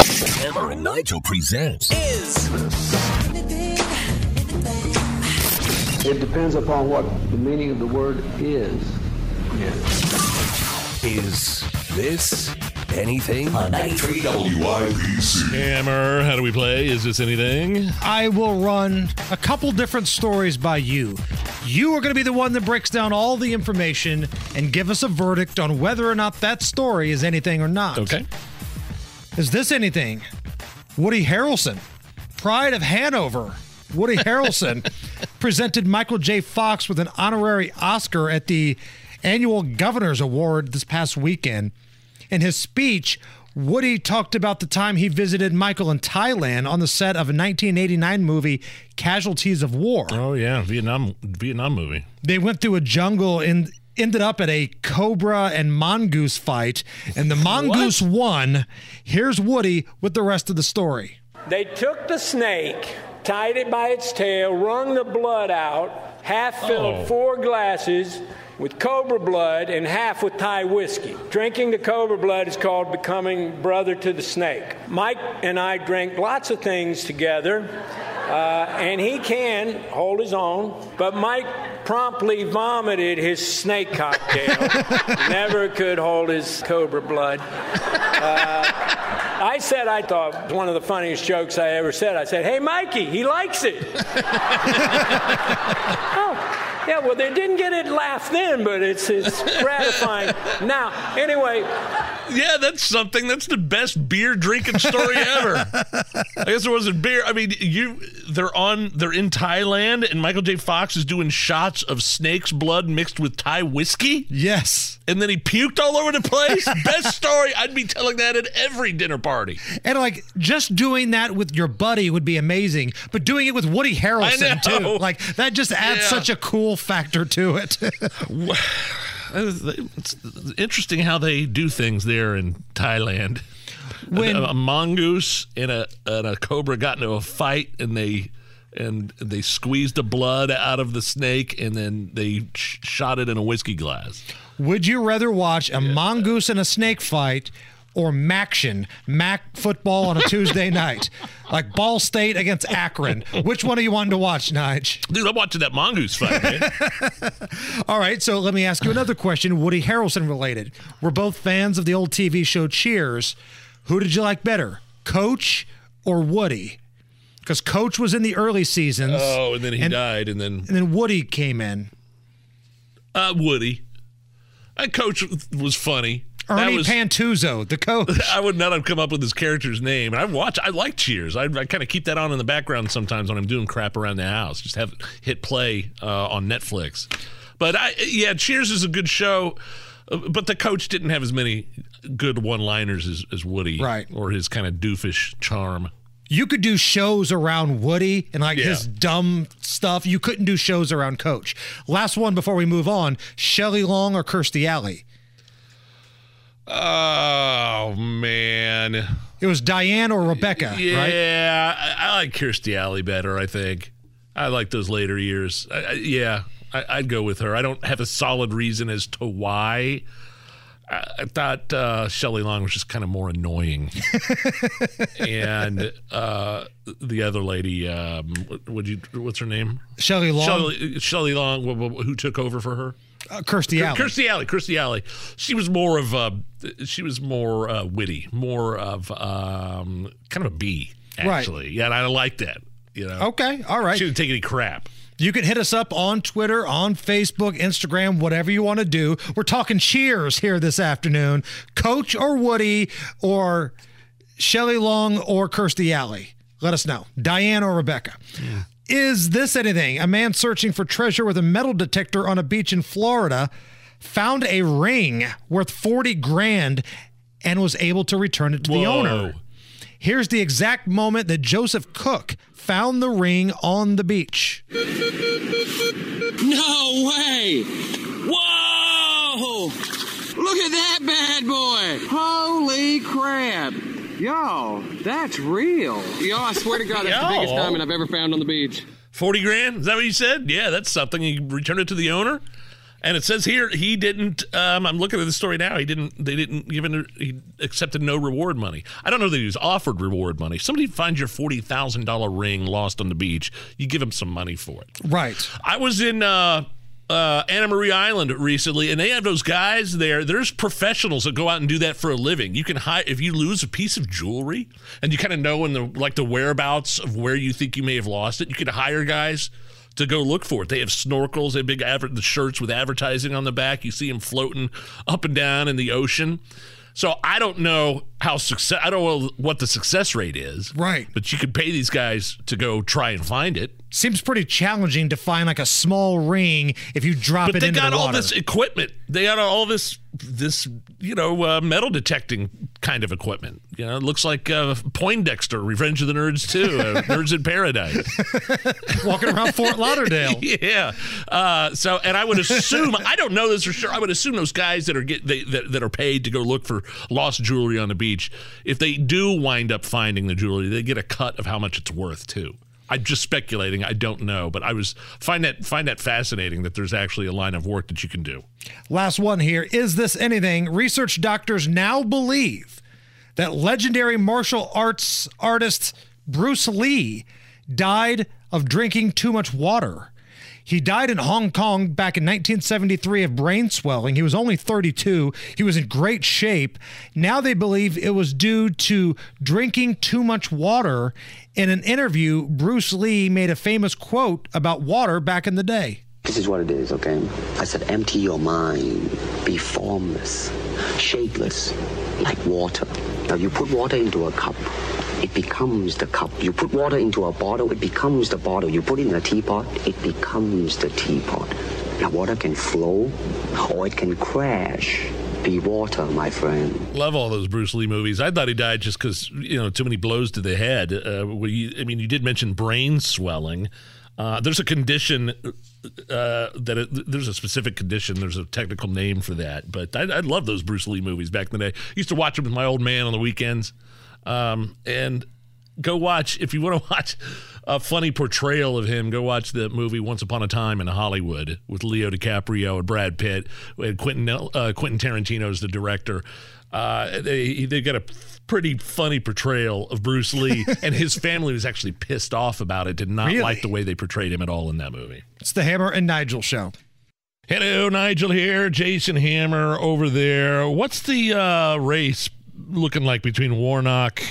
Hammer and Nigel presents Is. It depends upon what the meaning of the word is. Is This Anything? On 93 WIBC. Hammer, how do we play? Is this anything? I will run a couple different stories by you. You are going to be the one that breaks down all the information and give us a verdict on whether or not that story is anything or not. Okay. Is this anything? Woody Harrelson, Pride of Hanover. Woody Harrelson presented Michael J. Fox with an honorary Oscar at the annual Governor's Award this past weekend. In his speech, Woody talked about the time he visited Michael in Thailand on the set of a 1989 movie, Casualties of War. Oh yeah, Vietnam Vietnam movie. They went through a jungle and ended up at a cobra and mongoose fight, and the mongoose won. Here's Woody with the rest of the story. They took the snake, tied it by its tail, wrung the blood out, half filled Oh. four glasses with cobra blood and half with Thai whiskey. Drinking the cobra blood is called becoming brother to the snake. Mike and I drank lots of things together. Uh, and he can hold his own, but Mike promptly vomited his snake cocktail. Never could hold his cobra blood. Uh, I said I thought it was one of the funniest jokes I ever said. I said, "Hey, Mikey, he likes it." oh, yeah. Well, they didn't get it laugh then, but it's it's gratifying now. Anyway, Yeah, that's something. That's the best beer drinking story ever. I guess it wasn't beer. I mean, you they're on they're in Thailand and Michael J. Fox is doing shots of snake's blood mixed with Thai whiskey. Yes. And then he puked all over the place. best story. I'd be telling that at every dinner party. And like just doing that with your buddy would be amazing, but doing it with Woody Harrelson too, like that just adds Yeah. such a cool factor to it. It's interesting how they do things there in Thailand. When- a, a mongoose and a and a cobra got into a fight, and they and they squeezed the blood out of the snake, and then they sh- shot it in a whiskey glass. Would you rather watch a mongoose and a snake fight or Maction, Mac football on a Tuesday night? Like Ball State against Akron. Which one are you wanting to watch, Nige? Dude, I'm watching that mongoose fight. Man. All right, so let me ask you another question, Woody Harrelson related. We're both fans of the old TV show Cheers. Who did you like better, Coach or Woody? Because Coach was in the early seasons. oh, and then he and, died, and then And then Woody came in. uh, Woody. That coach was funny. Ernie was- Pantusso, the coach. I would not have come up with his character's name. And I watch, I like Cheers. I, I kind of keep that on in the background sometimes when I'm doing crap around the house. Just have hit play uh, on Netflix. But I, yeah, Cheers is a good show. uh, But the coach didn't have as many good one-liners as, as Woody, Right. Or his kind of doofish charm. You could do shows around Woody and like Yeah. his dumb stuff. You couldn't do shows around Coach. Last one before we move on Shelley Long or Kirstie Alley? Oh man, It was Diane or Rebecca, right? yeah, I, I like Kirstie Alley better. I think I like those later years. I, I, yeah, I, I'd go with her. I don't have a solid reason as to why. I, thought uh, Shelley Long was just kind of more annoying, and uh, the other lady, um, what, would you? What's her name? Shelley Long? Shelley, Shelley Long. wh- wh- Who took over for her? Uh, Kirstie Alley. Kirstie Alley. Kirstie Alley. She was more of a. She was more uh, witty, more of um, kind of a bee, Right. actually. Yeah, and I like that. You know. Okay, all right. She didn't take any crap. You can hit us up on Twitter, on Facebook, Instagram, whatever you want to do. We're talking cheers here this afternoon. Coach or Woody or Shelley Long or Kirstie Alley. Let us know. Diane or Rebecca. Is this anything? A man searching for treasure with a metal detector on a beach in Florida found a ring worth 40 grand and was able to return it to the owner. Here's the exact moment that Joseph Cook found the ring on the beach. No way! Whoa! Look at that bad boy! Holy crap! Yo, that's real. Yo, I swear to God, that's the biggest diamond I've ever found on the beach. 40 grand? Is that what you said? Yeah, that's something. He returned it to the owner. And it says here he didn't. Um, I'm looking at the story now. He didn't. They didn't give him. He accepted no reward money. I don't know that he was offered reward money. Somebody finds your forty thousand dollar ring lost on the beach. You give him some money for it. Right. I was in uh, uh, Anna Maria Island recently, and they have those guys there. There's professionals that go out and do that for a living. You can hire if you lose a piece of jewelry, and you kind of know in the like the whereabouts of where you think you may have lost it. You can hire guys to go look for it. They have snorkels, they have big adver- the shirts with advertising on the back. You see them floating up and down in the ocean. So I don't know how success. I don't know what the success rate is. Right. But you could pay these guys to go try and find it. Seems pretty challenging to find like a small ring if you drop it. but it they into got the all this equipment. They got all this this you know uh, metal detecting kind of equipment. You know, it looks like uh, Poindexter, Revenge of the Nerds too, uh, Nerds in Paradise. Walking around Fort Lauderdale. yeah. Uh, so, and I would assume I don't know this for sure. I would assume those guys that are get they, that, that are paid to go look for lost jewelry on the beach, if they do wind up finding the jewelry, they get a cut of how much it's worth too. I'm just speculating. I don't know, but I was find that find that fascinating that there's actually a line of work that you can do. Last one here. Is this anything? Research doctors now believe that legendary martial arts artist Bruce Lee died of drinking too much water. He died in Hong Kong back in 1973 of brain swelling. He was only 32. He was in great shape. Now they believe it was due to drinking too much water. In an interview, Bruce Lee made a famous quote about water back in the day. This is what it is, okay? I said, empty your mind, be formless, shapeless, like water. Now, you put water into a cup, it becomes the cup. You put water into a bottle, it becomes the bottle. You put it in a teapot, it becomes the teapot. Now, water can flow or it can crash. Be water, my friend. Love all those Bruce Lee movies. I thought he died just because you know too many blows to the head. Uh, you, I mean, you did mention brain swelling. Uh, there's a condition uh, that it, there's a specific condition. There's a technical name for that. But I, I love those Bruce Lee movies back in the day. used to watch them with my old man on the weekends. Um, and go watch if you want to watch a funny portrayal of him. Go watch the movie Once Upon a Time in Hollywood with Leo DiCaprio and Brad Pitt and Quentin uh, Quentin Tarantino's the director. Uh, they they got a pretty funny portrayal of Bruce Lee, and his family was actually pissed off about it. Did not Really? like the way they portrayed him at all in that movie. It's the Hammer and Nigel show. Hello, Nigel here. Jason Hammer over there. What's the uh, race looking like between Warnock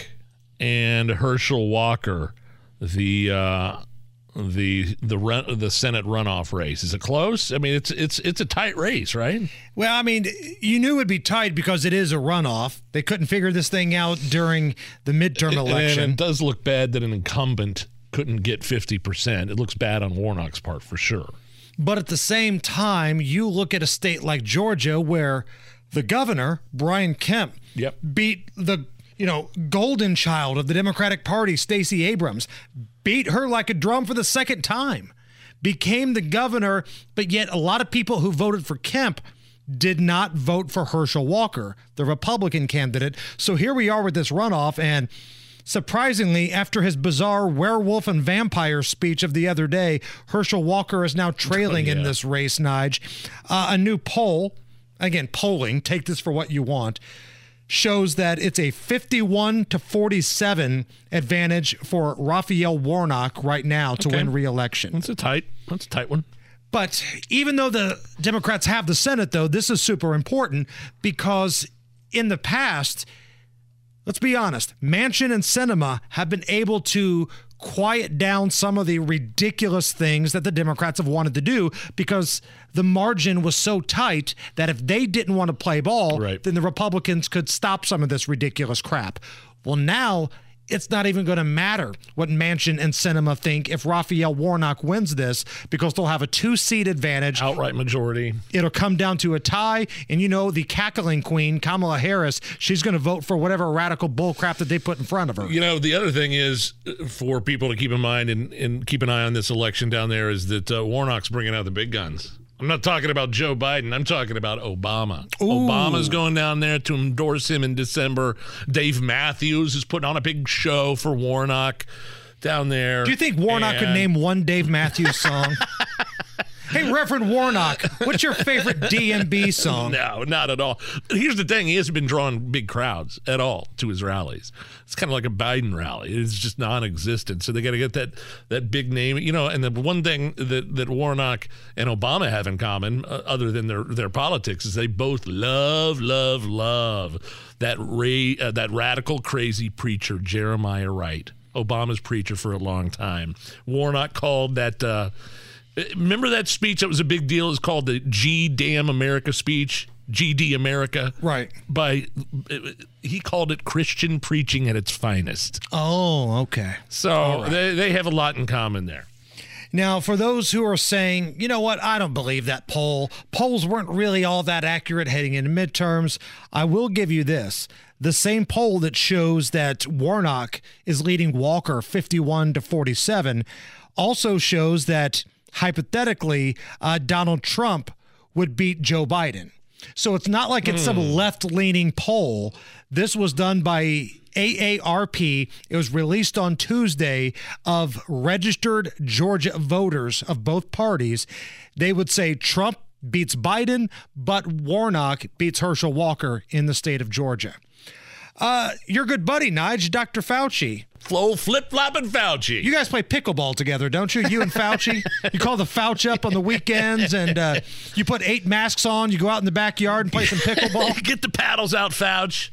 and Herschel Walker? The uh, the the run, the Senate runoff race is it close? I mean, it's it's it's a tight race, right? Well, I mean, you knew it'd be tight because it is a runoff. They couldn't figure this thing out during the midterm election. And it does look bad that an incumbent couldn't get fifty percent. It looks bad on Warnock's part for sure. But at the same time, you look at a state like Georgia where the governor, Brian Kemp, yep. beat the you know golden child of the Democratic Party, Stacey Abrams, beat her like a drum for the second time, became the governor, but yet a lot of people who voted for Kemp did not vote for Herschel Walker, the Republican candidate. So here we are with this runoff and Surprisingly, after his bizarre werewolf and vampire speech of the other day, Herschel Walker is now trailing in Yeah. this race, Nige. Uh, a new poll, again, polling, take this for what you want, shows that it's a 51 to 47 advantage for Raphael Warnock right now to Okay. win re-election. That's a tight. That's a tight one. But even though the Democrats have the Senate, though, this is super important because in the past, let's be honest, Manchin and Sinema have been able to quiet down some of the ridiculous things that the Democrats have wanted to do because the margin was so tight that if they didn't want to play ball, right. then the Republicans could stop some of this ridiculous crap. Well, now it's not even going to matter what Manchin and Sinema think if Raphael Warnock wins this because they'll have a two seat advantage. Outright majority. It'll come down to a tie. And you know, the cackling queen, Kamala Harris, she's going to vote for whatever radical bullcrap that they put in front of her. You know, the other thing is for people to keep in mind and, and keep an eye on this election down there is that uh, Warnock's bringing out the big guns. I'm not talking about Joe Biden. I'm talking about Obama. Obama's going down there to endorse him in December. Dave Matthews is putting on a big show for Warnock down there. Do you think Warnock could name one Dave Matthews song? hey, Reverend Warnock, what's your favorite DMB song? No, not at all. Here's the thing: he hasn't been drawing big crowds at all to his rallies. It's kind of like a Biden rally; it's just non-existent. So they got to get that that big name, you know. And the one thing that that Warnock and Obama have in common, uh, other than their their politics, is they both love, love, love that ra- uh, that radical, crazy preacher Jeremiah Wright. Obama's preacher for a long time. Warnock called that. Uh, Uh, remember that speech that was a big deal? It's called the G Damn America speech. GD America. Right. By uh, he called it Christian preaching at its finest. Oh, okay. So they, they have a lot in common there. Now, for those who are saying, you know what, I don't believe that poll, polls weren't really all that accurate heading into midterms, I will give you this. The same poll that shows that Warnock is leading Walker 51 to 47 also shows that hypothetically uh, Donald Trump would beat Joe Biden. So it's not like it's some Hmm. left leaning poll. This was done by AARP. It was released on Tuesday of registered Georgia voters of both parties. They would say Trump beats Biden, but Warnock beats Herschel Walker in the state of Georgia. Uh, your good buddy, Nige, Dr. Fauci. Flo flip flopping Fauci. You guys play pickleball together, don't you? You and Fauci. you call the Fauci up on the weekends, and uh, you put eight masks on. You go out in the backyard and play some pickleball. Get the paddles out, Fauci.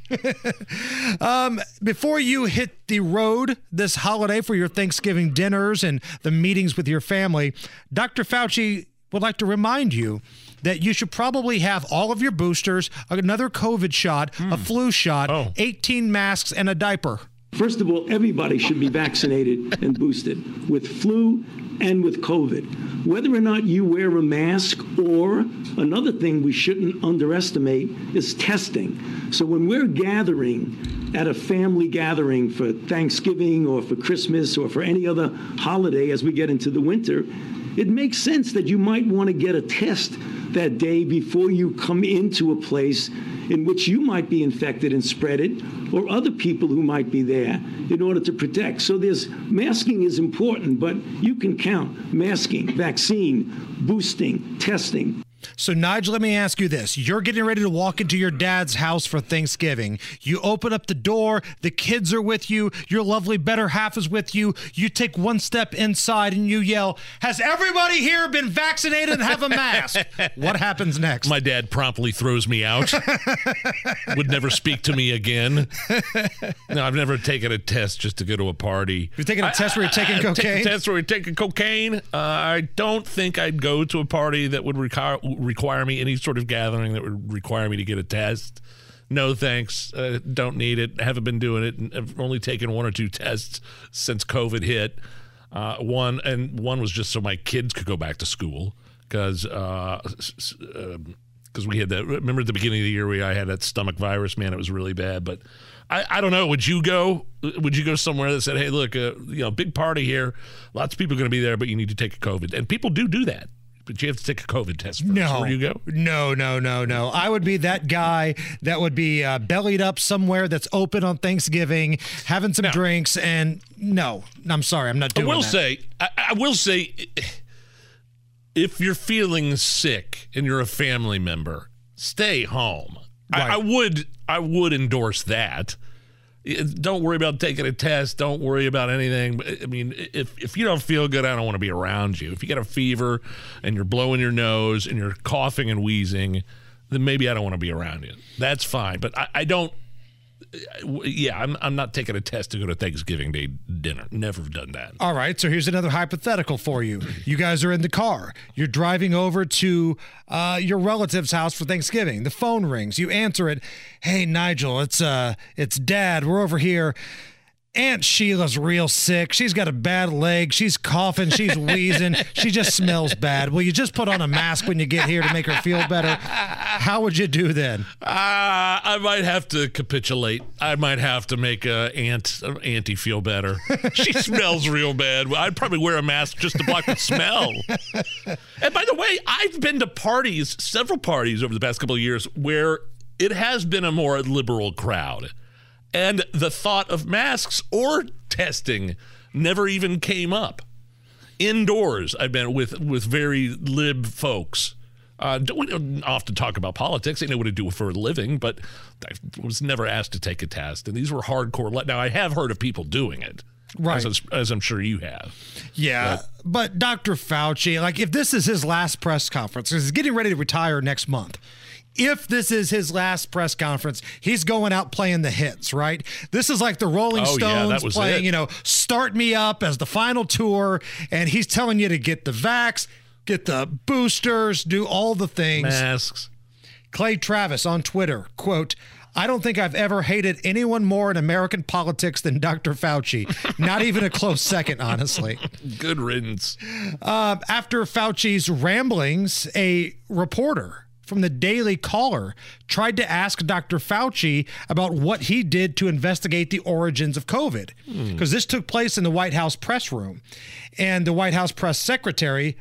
um, before you hit the road this holiday for your Thanksgiving dinners and the meetings with your family, Dr. Fauci would like to remind you that you should probably have all of your boosters, another COVID shot, a flu shot, 18 masks, and a diaper. First of all, everybody should be vaccinated and boosted with flu and with COVID. Whether or not you wear a mask or another thing we shouldn't underestimate is testing. So when we're gathering at a family gathering for Thanksgiving or for Christmas or for any other holiday as we get into the winter, it makes sense that you might want to get a test that day before you come into a place in which you might be infected and spread it, or other people who might be there in order to protect. So there's masking is important, but you can count masking, vaccine, boosting, testing. So, Nigel, let me ask you this. You're getting ready to walk into your dad's house for Thanksgiving. You open up the door, the kids are with you, your lovely better half is with you. You take one step inside and you yell, Has everybody here been vaccinated and have a mask? what happens next? My dad promptly throws me out. Would never speak to me again. No, I've never taken a test just to go to a party. You're taking a test where you're taking I- I take cocaine? a test where you're taking cocaine. Uh, I don't think I'd go to a party that would require require me any sort of gathering that would require me to get a test. No thanks. Uh, don't need it. Haven't been doing it. I've only taken one or two tests since COVID hit. Uh, one and one was just so my kids could go back to school because because we had that. Remember at the beginning of the year we I had that stomach virus. Man, it was really bad. But I, I don't know. Would you go? Would you go somewhere that said, "Hey, look, uh, you know, big party here. Lots of people are going to be there, but you need to take a COVID." And people do do that, but you have to take a COVID test first. No. Where do you go? No, no, no, no. I would be that guy that would be uh, bellied up somewhere that's open on Thanksgiving, having some drinks, and no, I'm sorry, I'm not doing. That. I will that. say, I, I will say, if you're feeling sick and you're a family member, stay home. I, I would, I would endorse that. Don't worry about taking a test. Don't worry about anything. I mean, if if you don't feel good, I don't want to be around you. If you got a fever and you're blowing your nose and you're coughing and wheezing, then maybe I don't want to be around you. That's fine. But I, I don't. Yeah, I'm, I'm not taking a test to go to Thanksgiving Day dinner. Never done that. All right, so here's another hypothetical for you. You guys are in the car. You're driving over to uh, your relative's house for Thanksgiving. The phone rings. You answer it. Hey, Nigel, it's uh, it's Dad. We're over here. Aunt Sheila's real sick. She's got a bad leg. She's coughing. She's wheezing. she just smells bad. Will you just put on a mask when you get here to make her feel better? How would you do then? Uh, I might have to capitulate. I might have to make uh, Aunt uh, Auntie feel better. she smells real bad. I'd probably wear a mask just to block the smell. and by the way, I've been to parties, several parties over the past couple of years, where it has been a more liberal crowd. And the thought of masks or testing never even came up. Indoors, I've been with, with very lib folks. Uh, don't, we don't often talk about politics. They know what to do for a living, but I was never asked to take a test. And these were hardcore. le- Now, I have heard of people doing it, Right. As, as I'm sure you have. Yeah, but Dr. Fauci, like if this is his last press conference, 'cause he's getting ready to retire next month. If this is his last press conference, he's going out playing the hits, right? This is like the Rolling Oh, Stones was playing, it. you know, Start Me Up as the final tour, and he's telling you to get the vax, get the boosters, do all the things. Masks. Clay Travis on Twitter, quote, I don't think I've ever hated anyone more in American politics than Dr. Fauci. Not even a close second, honestly. Good riddance. Uh, after Fauci's ramblings, a reporter from the Daily Caller tried to ask Dr. Fauci about what he did to investigate the origins of COVID. Hmm. Because this took place in the White House press room. And the White House press secretary,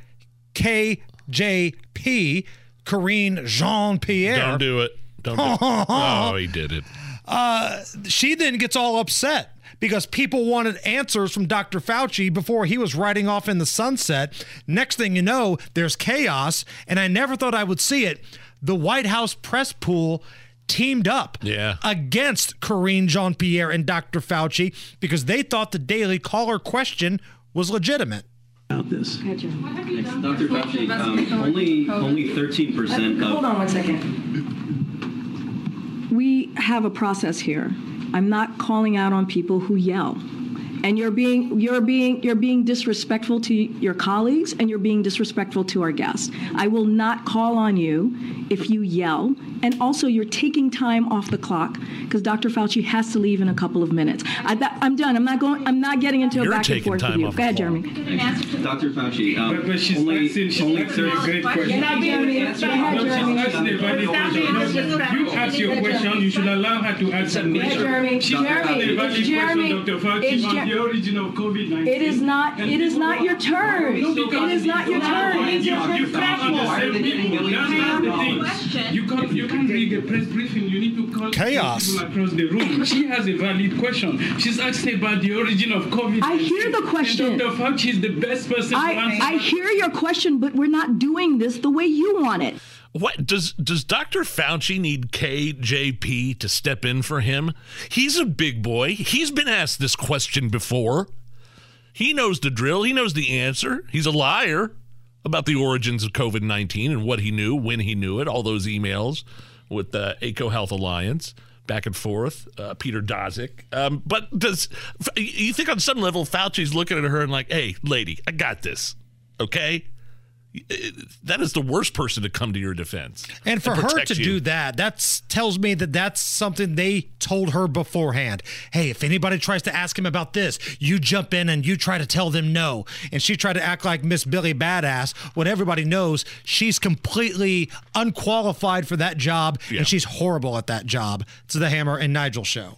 KJP, Karine Jean Pierre. Don't do it. Don't do it. Oh, he did it. Uh, she then gets all upset because people wanted answers from Dr. Fauci before he was riding off in the sunset. Next thing you know, there's chaos, and I never thought I would see it. The White House press pool teamed up Yeah. against Karine Jean Pierre and Dr. Fauci because they thought the Daily Caller question was legitimate. About this. Dr. Fauci, um, only only 13 percent of Hold on one second. We have a process here. I'm not calling out on people who yell. And you're being you're being you're being disrespectful to your colleagues and you're being disrespectful to our guests. I will not call on you if you yell. And also you're taking time off the clock because Dr. Fauci has to leave in a couple of minutes. I, i'm done. I'm not going I'm not getting into You're a back and taking forth with time you. off Go ahead, Jeremy. Dr. Fauci, um, But- but she's only- asking, she's only asking a 30 great question. You're not being. Go ahead, she's Jeremy. asking a valid question. No, You ask your question, you should allow her to answer the question. Jeremy. Jeremy, it's Jeremy. Dr. Fauci, It's on Jer- the origin of COVID-19. It is not it is not your turn. It is not your turn. You, you can't understand people. That's not the thing. You can't, you can't read a press briefing. You need to call Chaos. people across the room. She has a valid question. She's asking about the origin of COVID. I hear the question. And Dr. Fauci is the best person to I, answer. I hear your question, but we're not doing this the way you want it. What does does Dr. Fauci need KJP to step in for him? He's a big boy. He's been asked this question before. He knows the drill. He knows the answer. He's a liar about the origins of COVID 19 and what he knew, when he knew it, all those emails with the EcoHealth Alliance back and forth, uh, Peter Daszak. Um, but does you think on some level Fauci's looking at her and like, hey, lady, I got this. Okay? That is the worst person to come to your defense. And for her to you. do that, that tells me that that's something they told her beforehand. Hey, if anybody tries to ask him about this, you jump in and you try to tell them no. And she tried to act like Miss Billy Badass when everybody knows she's completely unqualified for that job and she's horrible at that job. It's the Hammer and Nigel show.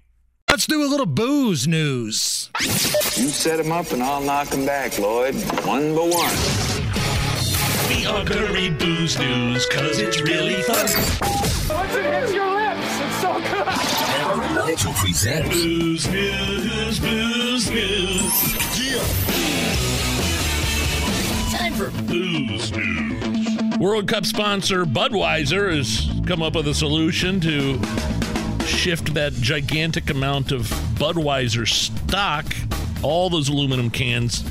Let's do a little booze news. You set him up and I'll knock him back, Lloyd. One by one. We are gonna read booze news because it's really fun. Once it hits your lips, it's so good. Hammer and Nigel presents Booze news, booze news. Yeah. Time for booze news. World Cup sponsor Budweiser has come up with a solution to shift that gigantic amount of Budweiser stock, all those aluminum cans,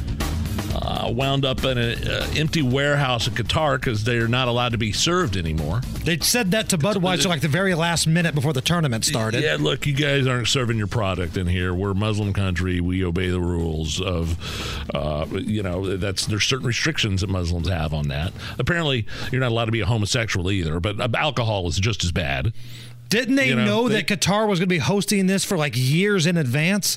uh, wound up in an empty warehouse in Qatar because they're not allowed to be served anymore. They said that to Budweiser like the very last minute before the tournament started. Yeah, look, you guys aren't serving your product in here. We're a Muslim country. We obey the rules of, uh, you know, that's there's certain restrictions that Muslims have on that. Apparently, you're not allowed to be a homosexual either, but uh, alcohol is just as bad. Didn't they You know, know, they- that Qatar was going to be hosting this for like years in advance?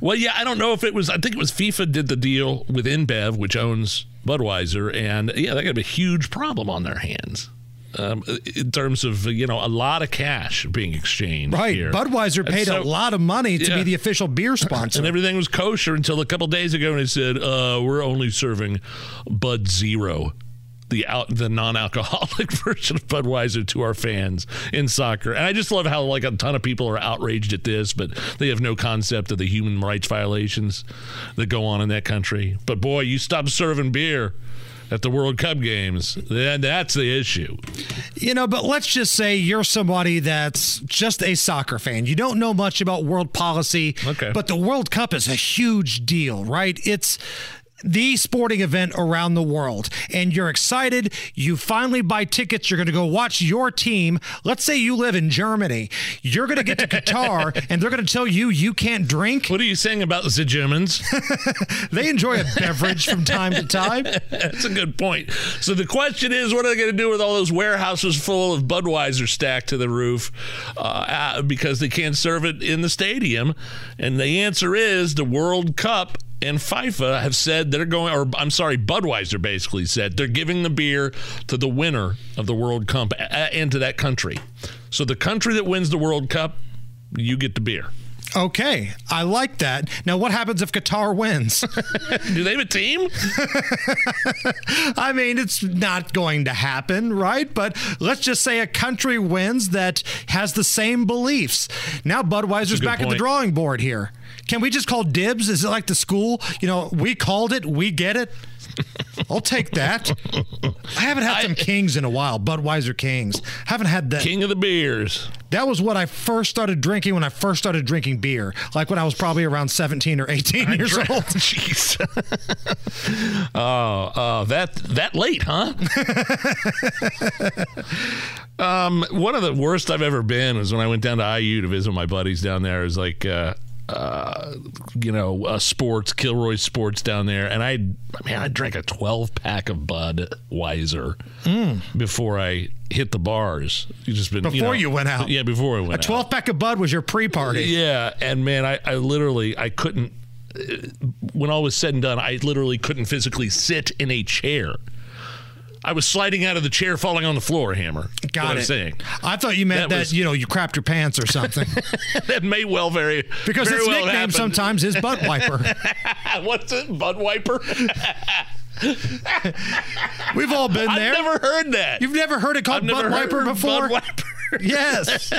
Well, yeah, I don't know if it was. I think it was FIFA did the deal with InBev, which owns Budweiser, and yeah, they got a huge problem on their hands. Um, in terms of you know a lot of cash being exchanged, Right. here. Budweiser paid so- a lot of money to Yeah. be the official beer sponsor. and everything was kosher until a couple days ago, and they said uh, we're only serving Bud Zero, the out, the non-alcoholic version of Budweiser to our fans in soccer. And I just love how like a ton of people are outraged at this, but they have no concept of the human rights violations that go on in that country. But boy, you stop serving beer. At the World Cup games, then that's the issue. You know, but let's just say you're somebody that's just a soccer fan. You don't know much about world policy. Okay. But the World Cup is a huge deal, right? It's the sporting event around the world. And you're excited. You finally buy tickets. You're going to go watch your team. Let's say you live in germany. You're going to get to qatar and they're going to tell you you can't drink. What are you saying about the germans? They enjoy a beverage from time to time. That's a good point. So the question is, what are they going to do with all those warehouses full of Budweiser stacked to the roof uh, uh, because they can't serve it in the stadium? And the answer is the World Cup and FIFA have said they're going, or I'm sorry, Budweiser basically said they're giving the beer to the winner of the World Cup and to that country. So the country that wins the World Cup, you get the beer. okay i like that now what happens if qatar wins do they have a team I mean, it's not going to happen, right? But let's just say a country wins that has the same beliefs. Now Budweiser's back at the drawing board here. Can we just call dibs? Is it like the school? You know, we called it, we get it. I'll take that. I haven't had some Kings in a while, Budweiser Kings. Haven't had that. King of the beers. That was what I first started drinking when I first started drinking beer, like when I was probably around 17 or 18 years drank- old. Jeez. oh, oh, that that late, huh? um, one of the worst I've ever been was when I went down to IU to visit my buddies down there. It was like, uh, uh, you know, uh, sports, Kilroy Sports down there, and I, I mean, I drank a twelve pack of Budweiser Mm. before I hit the bars. You just been Before know- you went out. yeah, before I went A out. 12 pack of Bud was your pre party. Yeah, and man, I, I literally I couldn't. uh, When all was said and done, I literally couldn't physically sit in a chair. I was sliding out of the chair, falling on the floor. Hammer. Got it. I'm saying. I thought you meant That that, was- you know you crapped your pants or something that may well very because very its well nickname happen. sometimes is butt wiper. What's it? Bud wiper. We've all been there. I've never heard that. You've never heard it called butt wiper before? Bud wiper. yes.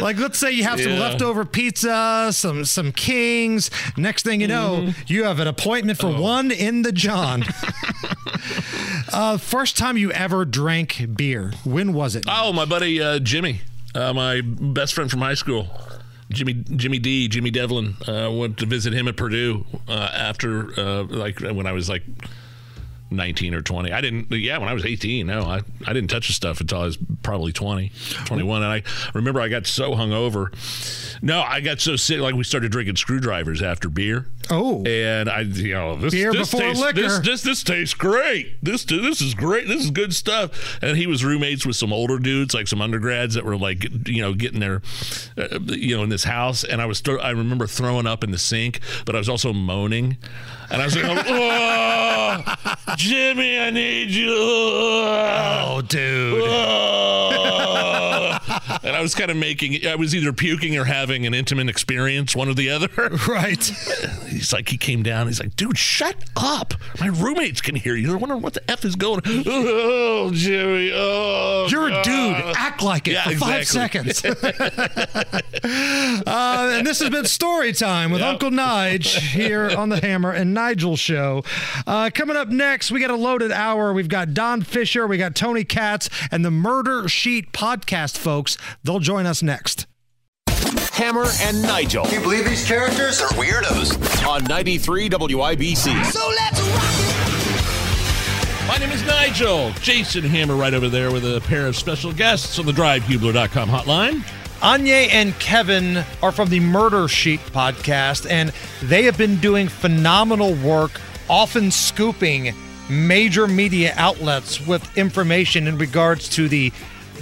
like let's say you have some leftover pizza, some some kings. Next thing you know, Mm-hmm. you have an appointment Oh. for one in the John. uh, first time you ever drank beer. When was it? Oh, my buddy uh, Jimmy, uh, my best friend from high school. Jimmy Jimmy D Jimmy Devlin uh, went to visit him at Purdue uh, after uh, like when I was like 19 or 20 I didn't yeah when I was 18 no I, I didn't touch the stuff until I was probably 20 21 and I remember I got so hungover. No I got so sick like we started drinking screwdrivers after beer oh and I you know this Beer this before tastes, liquor. this, this this tastes great this this is great this is good stuff and he was roommates with some older dudes like some undergrads that were like you know getting their uh, you know in this house and I was throw, I remember throwing up in the sink but I was also moaning and I was like oh, Jimmy I need you oh dude Oh. and I was kind of making. I was either puking or having an intimate experience, one or the other. Right. He's like, he came down. He's like, dude, shut up. My roommates can hear you. They're wondering what the f is going. on. Oh, Jimmy. Oh, You're a dude. Act like it Yeah, for five seconds. uh, and this has been Story Time with Uncle Nige here on the Hammer and Nigel show. Uh, coming up next, we got a loaded hour. We've got Don Fisher, we got Tony Katz, and the Murder Sheet podcast folks. They'll join us next. Hammer and Nigel. Can you believe these characters are weirdos? On 93 WIBC. So let's rock My name is Nigel. Jason Hammer right over there with a pair of special guests on the DriveHubler.com hotline. Anya and Kevin are from the Murder Sheet podcast, and they have been doing phenomenal work, often scooping major media outlets with information in regards to the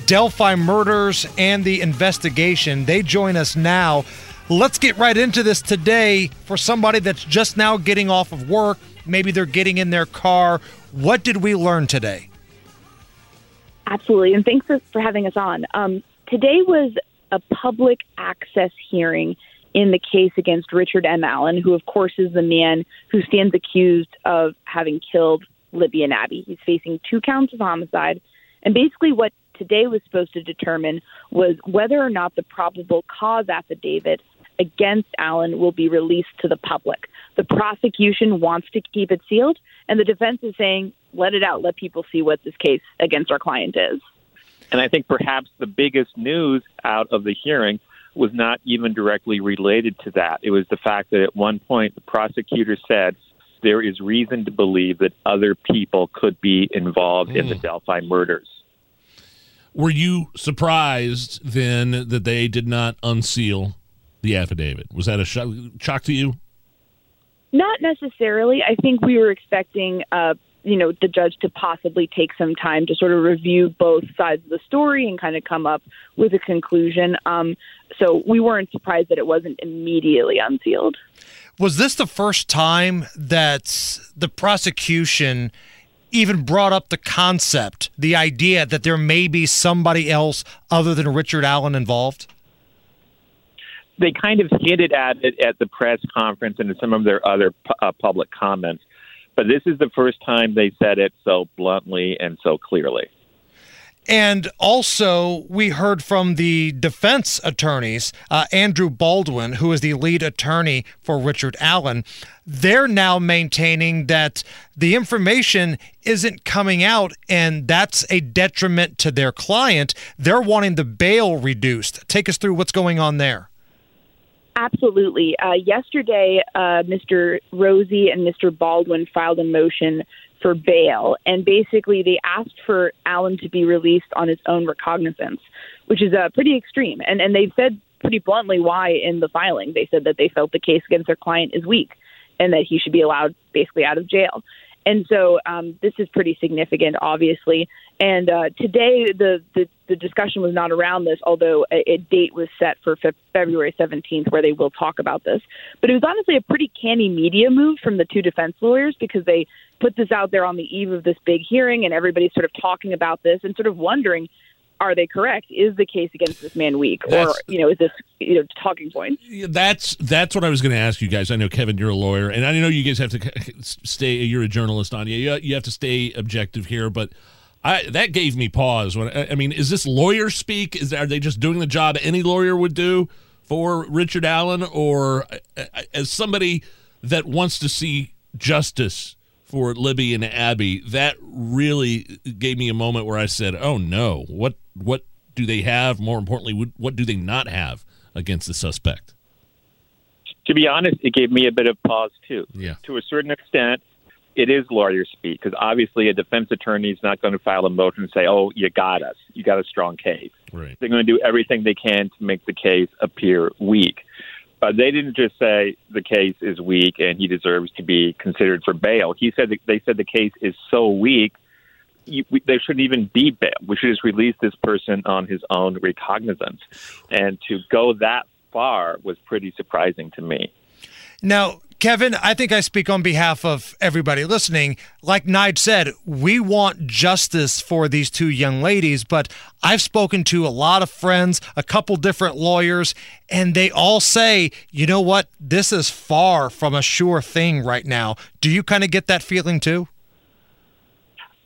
Delphi murders and the investigation. They join us now. Let's get right into this today for somebody that's just now getting off of work. Maybe they're getting in their car. What did we learn today? Absolutely, and thanks for, having us on. Um, today was a public access hearing in the case against Richard M. Allen, who, of course, is the man who stands accused of having killed Libby and Abby. He's facing two counts of homicide, and basically, what today was supposed to determine was whether or not the probable cause affidavit against Allen will be released to the public. The prosecution wants to keep it sealed, and the defense is saying, let it out, let people see what this case against our client is. And I think perhaps the biggest news out of the hearing was not even directly related to that. It was the fact that at one point the prosecutor said there is reason to believe that other people could be involved in the hmm. Delphi murders. Were you surprised then that they did not unseal the affidavit? Was that a shock, shock to you? Not necessarily. I think we were expecting, uh, you know, the judge to possibly take some time to sort of review both sides of the story and kind of come up with a conclusion. Um, so we weren't surprised that it wasn't immediately unsealed. Was this the first time that the prosecution even brought up the concept, the idea that there may be somebody else other than Richard Allen involved? They kind of hinted at it at the press conference and in some of their other uh, public comments, but this is the first time they said it so bluntly and so clearly. And also, we heard from the defense attorneys, uh, Andrew Baldwin, who is the lead attorney for Richard Allen. They're now maintaining that the information isn't coming out, and that's a detriment to their client. They're wanting the bail reduced. Take us through what's going on there. Absolutely. Uh, yesterday, uh, Mr. Rozzi and Mr. Baldwin filed a motion for bail, and basically they asked for Allen to be released on his own recognizance, which is uh, pretty extreme. And and they've said pretty bluntly why in the filing. They said that they felt the case against their client is weak, and that he should be allowed basically out of jail. And so um, this is pretty significant, obviously. And uh, today, the, the the discussion was not around this, although a, a date was set for fe- February 17th, where they will talk about this. But it was honestly a pretty canny media move from the two defense lawyers because they put this out there on the eve of this big hearing, and everybody's sort of talking about this and sort of wondering. Are they correct? Is the case against this man weak, or you know, is this you know talking point? That's that's what I was going to ask you guys. I know Kevin, you're a lawyer, and I know you guys have to stay. You're a journalist, Anya. You you have to stay objective here, but. I, that gave me pause. When I I mean, is this lawyer speak? Is are they just doing the job any lawyer would do for Richard Allen, or uh, as somebody that wants to see justice for Libby and Abby? That really gave me a moment where I said, "Oh no! What what do they have? More importantly, what, what do they not have against the suspect?" To be honest, it gave me a bit of pause too. Yeah. To a certain extent, it is lawyer speak because obviously a defense attorney is not going to file a motion and say, "Oh, you got us. You got a strong case." Right. They're going to do everything they can to make the case appear weak. But they didn't just say the case is weak and he deserves to be considered for bail. He said they said the case is so weak, you, we, there shouldn't even be bail. We should just release this person on his own recognizance. And to go that far was pretty surprising to me. Now, Kevin, I think I speak on behalf of everybody listening. Like Nige said, we want justice for these two young ladies, but I've spoken to a lot of friends, a couple different lawyers, and they all say, you know what, this is far from a sure thing right now. Do you kind of get that feeling too?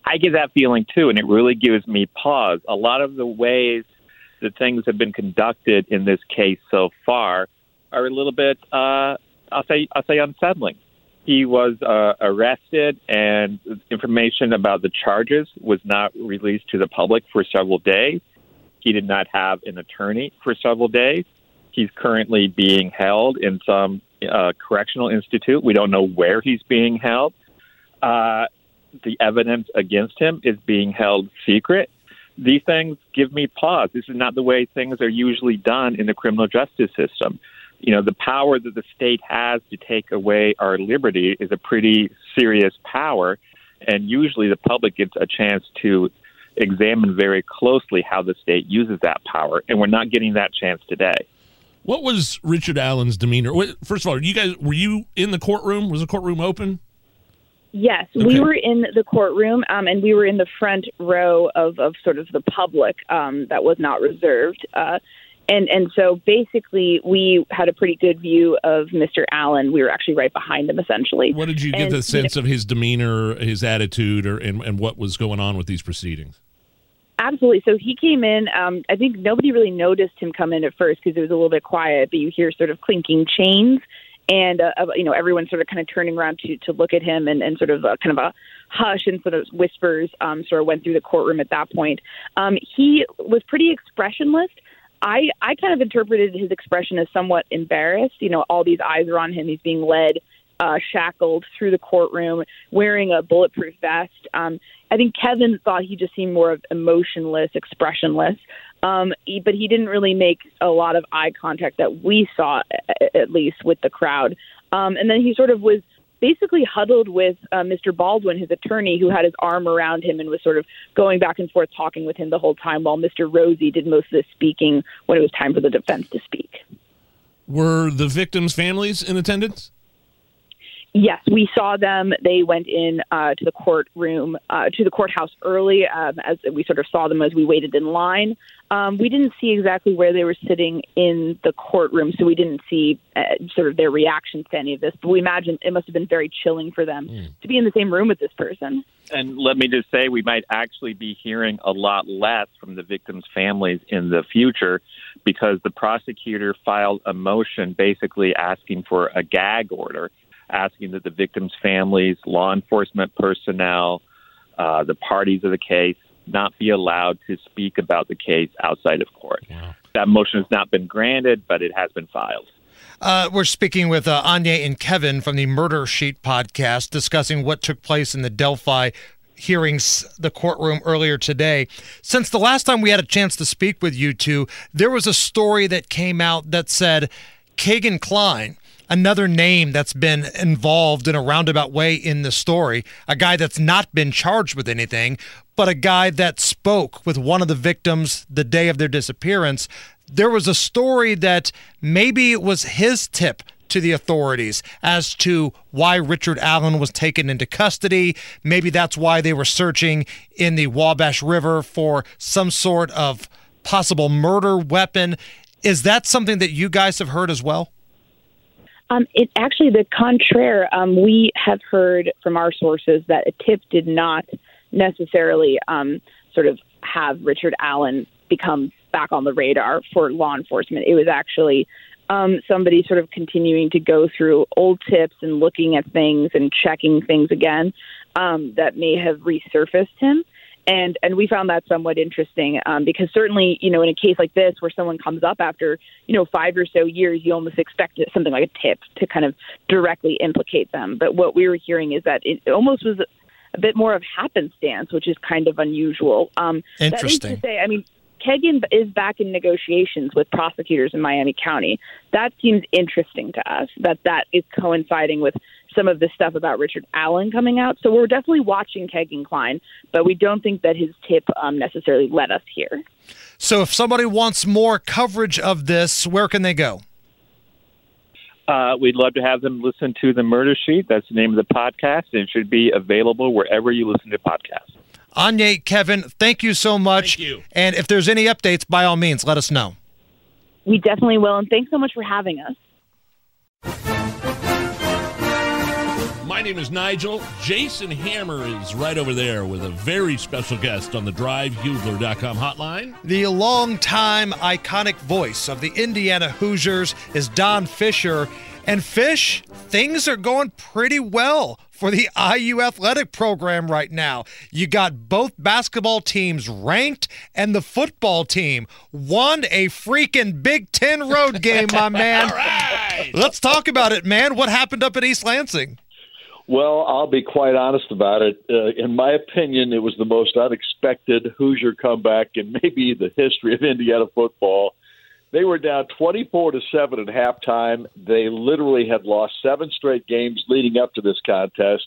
I get that feeling too, and it really gives me pause. A lot of the ways that things have been conducted in this case so far are a little bit, uh, I'll say, I'll say, unsettling. He was uh, arrested, and information about the charges was not released to the public for several days. He did not have an attorney for several days. He's currently being held in some uh, correctional institute. We don't know where he's being held. Uh, the evidence against him is being held secret. These things give me pause. This is not the way things are usually done in the criminal justice system. You know, the power that the state has to take away our liberty is a pretty serious power, and usually the public gets a chance to examine very closely how the state uses that power, and we're not getting that chance today. What was Richard Allen's demeanor? First of all, you guys were you in the courtroom? Was the courtroom open? Yes, Okay. we were in the courtroom, um, and we were in the front row of, of sort of the public um, that was not reserved. Uh, and and so basically, we had a pretty good view of Mr. Allen. We were actually right behind him, essentially. What did you get And, the sense know, of his demeanor, his attitude, or and, and what was going on with these proceedings? Absolutely. So he came in. Um, I think nobody really noticed him come in at first because it was a little bit quiet, but you hear sort of clinking chains, and uh, you know everyone sort of kind of turning around to to look at him, and, and sort of a, kind of a hush and sort of whispers um, sort of went through the courtroom at that point. Um, he was pretty expressionless. I I kind of interpreted his expression as somewhat embarrassed. You know, all these eyes are on him. He's being led uh, shackled through the courtroom, wearing a bulletproof vest. Um, I think Kevin thought he just seemed more of emotionless, expressionless. Um, he, but he didn't really make a lot of eye contact that we saw, at least with the crowd. Um, and then he sort of was basically huddled with uh, Mr. Baldwin, his attorney, who had his arm around him and was sort of going back and forth talking with him the whole time, while Mr. Rozzi did most of the speaking when it was time for the defense to speak. Were the victims' families in attendance? Yes, we saw them. They went in uh, to the courtroom, uh, to the courthouse early, um, as we sort of saw them as we waited in line. Um, we didn't see exactly where they were sitting in the courtroom, so we didn't see uh, sort of their reactions to any of this. But we imagine it must have been very chilling for them to be in the same room with this person. And let me just say, we might actually be hearing a lot less from the victims' families in the future because the prosecutor filed a motion basically asking for a gag order, asking that the victims' families, law enforcement personnel, uh, the parties of the case not be allowed to speak about the case outside of court. That motion has not been granted, but it has been filed. Uh, we're speaking with uh, Anya and Kevin from the Murder Sheet podcast, discussing what took place in the Delphi hearings, the courtroom earlier today. Since the last time we had a chance to speak with you two, there was a story that came out that said Kegan Kline, another name that's been involved in a roundabout way in the story, a guy that's not been charged with anything, but a guy that spoke with one of the victims the day of their disappearance. There was a story that maybe it was his tip to the authorities as to why Richard Allen was taken into custody. Maybe that's why they were searching in the Wabash River for some sort of possible murder weapon. Is that something that you guys have heard as well? Um, it actually the contraire. Um, we have heard from our sources that a tip did not necessarily um, sort of have Richard Allen become back on the radar for law enforcement. It was actually um, somebody sort of continuing to go through old tips and looking at things and checking things again um, that may have resurfaced him. And and we found that somewhat interesting um, because certainly you know in a case like this where someone comes up after you know five or so years you almost expect something like a tip to kind of directly implicate them. But what we were hearing is that it almost was a bit more of happenstance, which is kind of unusual. Um, Interesting. is to say, I mean, Kegan is back in negotiations with prosecutors in Miami County. That seems interesting to us. That that is coinciding with some of the stuff about Richard Allen coming out. So we're definitely watching Kegan Kline, but we don't think that his tip um, necessarily led us here. So if somebody wants more coverage of this, where can they go? Uh, we'd love to have them listen to the Murder Sheet. That's the name of the podcast, and it should be available wherever you listen to podcasts. Anya, Kevin, thank you so much. Thank you. And if there's any updates, by all means, let us know. We definitely will, and thanks so much for having us. My name is Nigel. Jason Hammer is right over there with a very special guest on the drivehugler.com hotline. The longtime iconic voice of the Indiana Hoosiers is Don Fisher. And Fish, things are going pretty well for the IU athletic program right now. You got both basketball teams ranked, and the football team won a freaking Big Ten road game, my man. All right. Let's talk about it, man. What happened up at East Lansing? Well, I'll be quite honest about it. Uh, in my opinion, it was the most unexpected Hoosier comeback in maybe the history of Indiana football. They were down 24 to 7 at halftime. They literally had lost seven straight games leading up to this contest.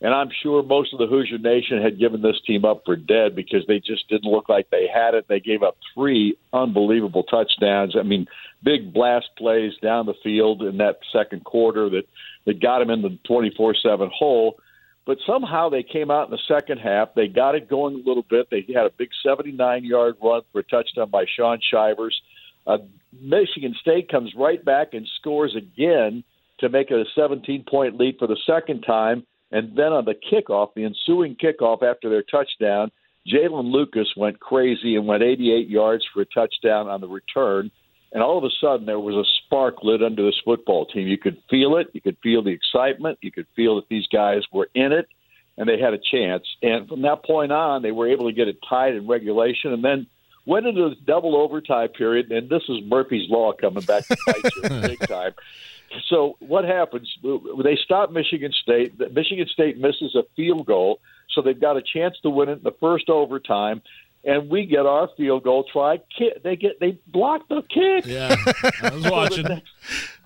And I'm sure most of the Hoosier Nation had given this team up for dead because they just didn't look like they had it. They gave up three unbelievable touchdowns. I mean, big blast plays down the field in that second quarter that, that got them in the 24 7 hole. But somehow they came out in the second half. They got it going a little bit. They had a big 79 yard run for a touchdown by Shaun Shivers. Uh, Michigan State comes right back and scores again to make it a 17 point lead for the second time. And then on the kickoff, the ensuing kickoff after their touchdown, Jaylin Lucas went crazy and went 88 yards for a touchdown on the return. And all of a sudden, there was a spark lit under this football team. You could feel it. You could feel the excitement. You could feel that these guys were in it and they had a chance. And from that point on, they were able to get it tied in regulation. And then went into the double overtime period, and this is Murphy's Law coming back to bite you big time. So what happens? They stop Michigan State. Michigan State misses a field goal, so they've got a chance to win it in the first overtime. And we get our field goal. Try Kick. they get they block the kick. Yeah, I was watching. so next,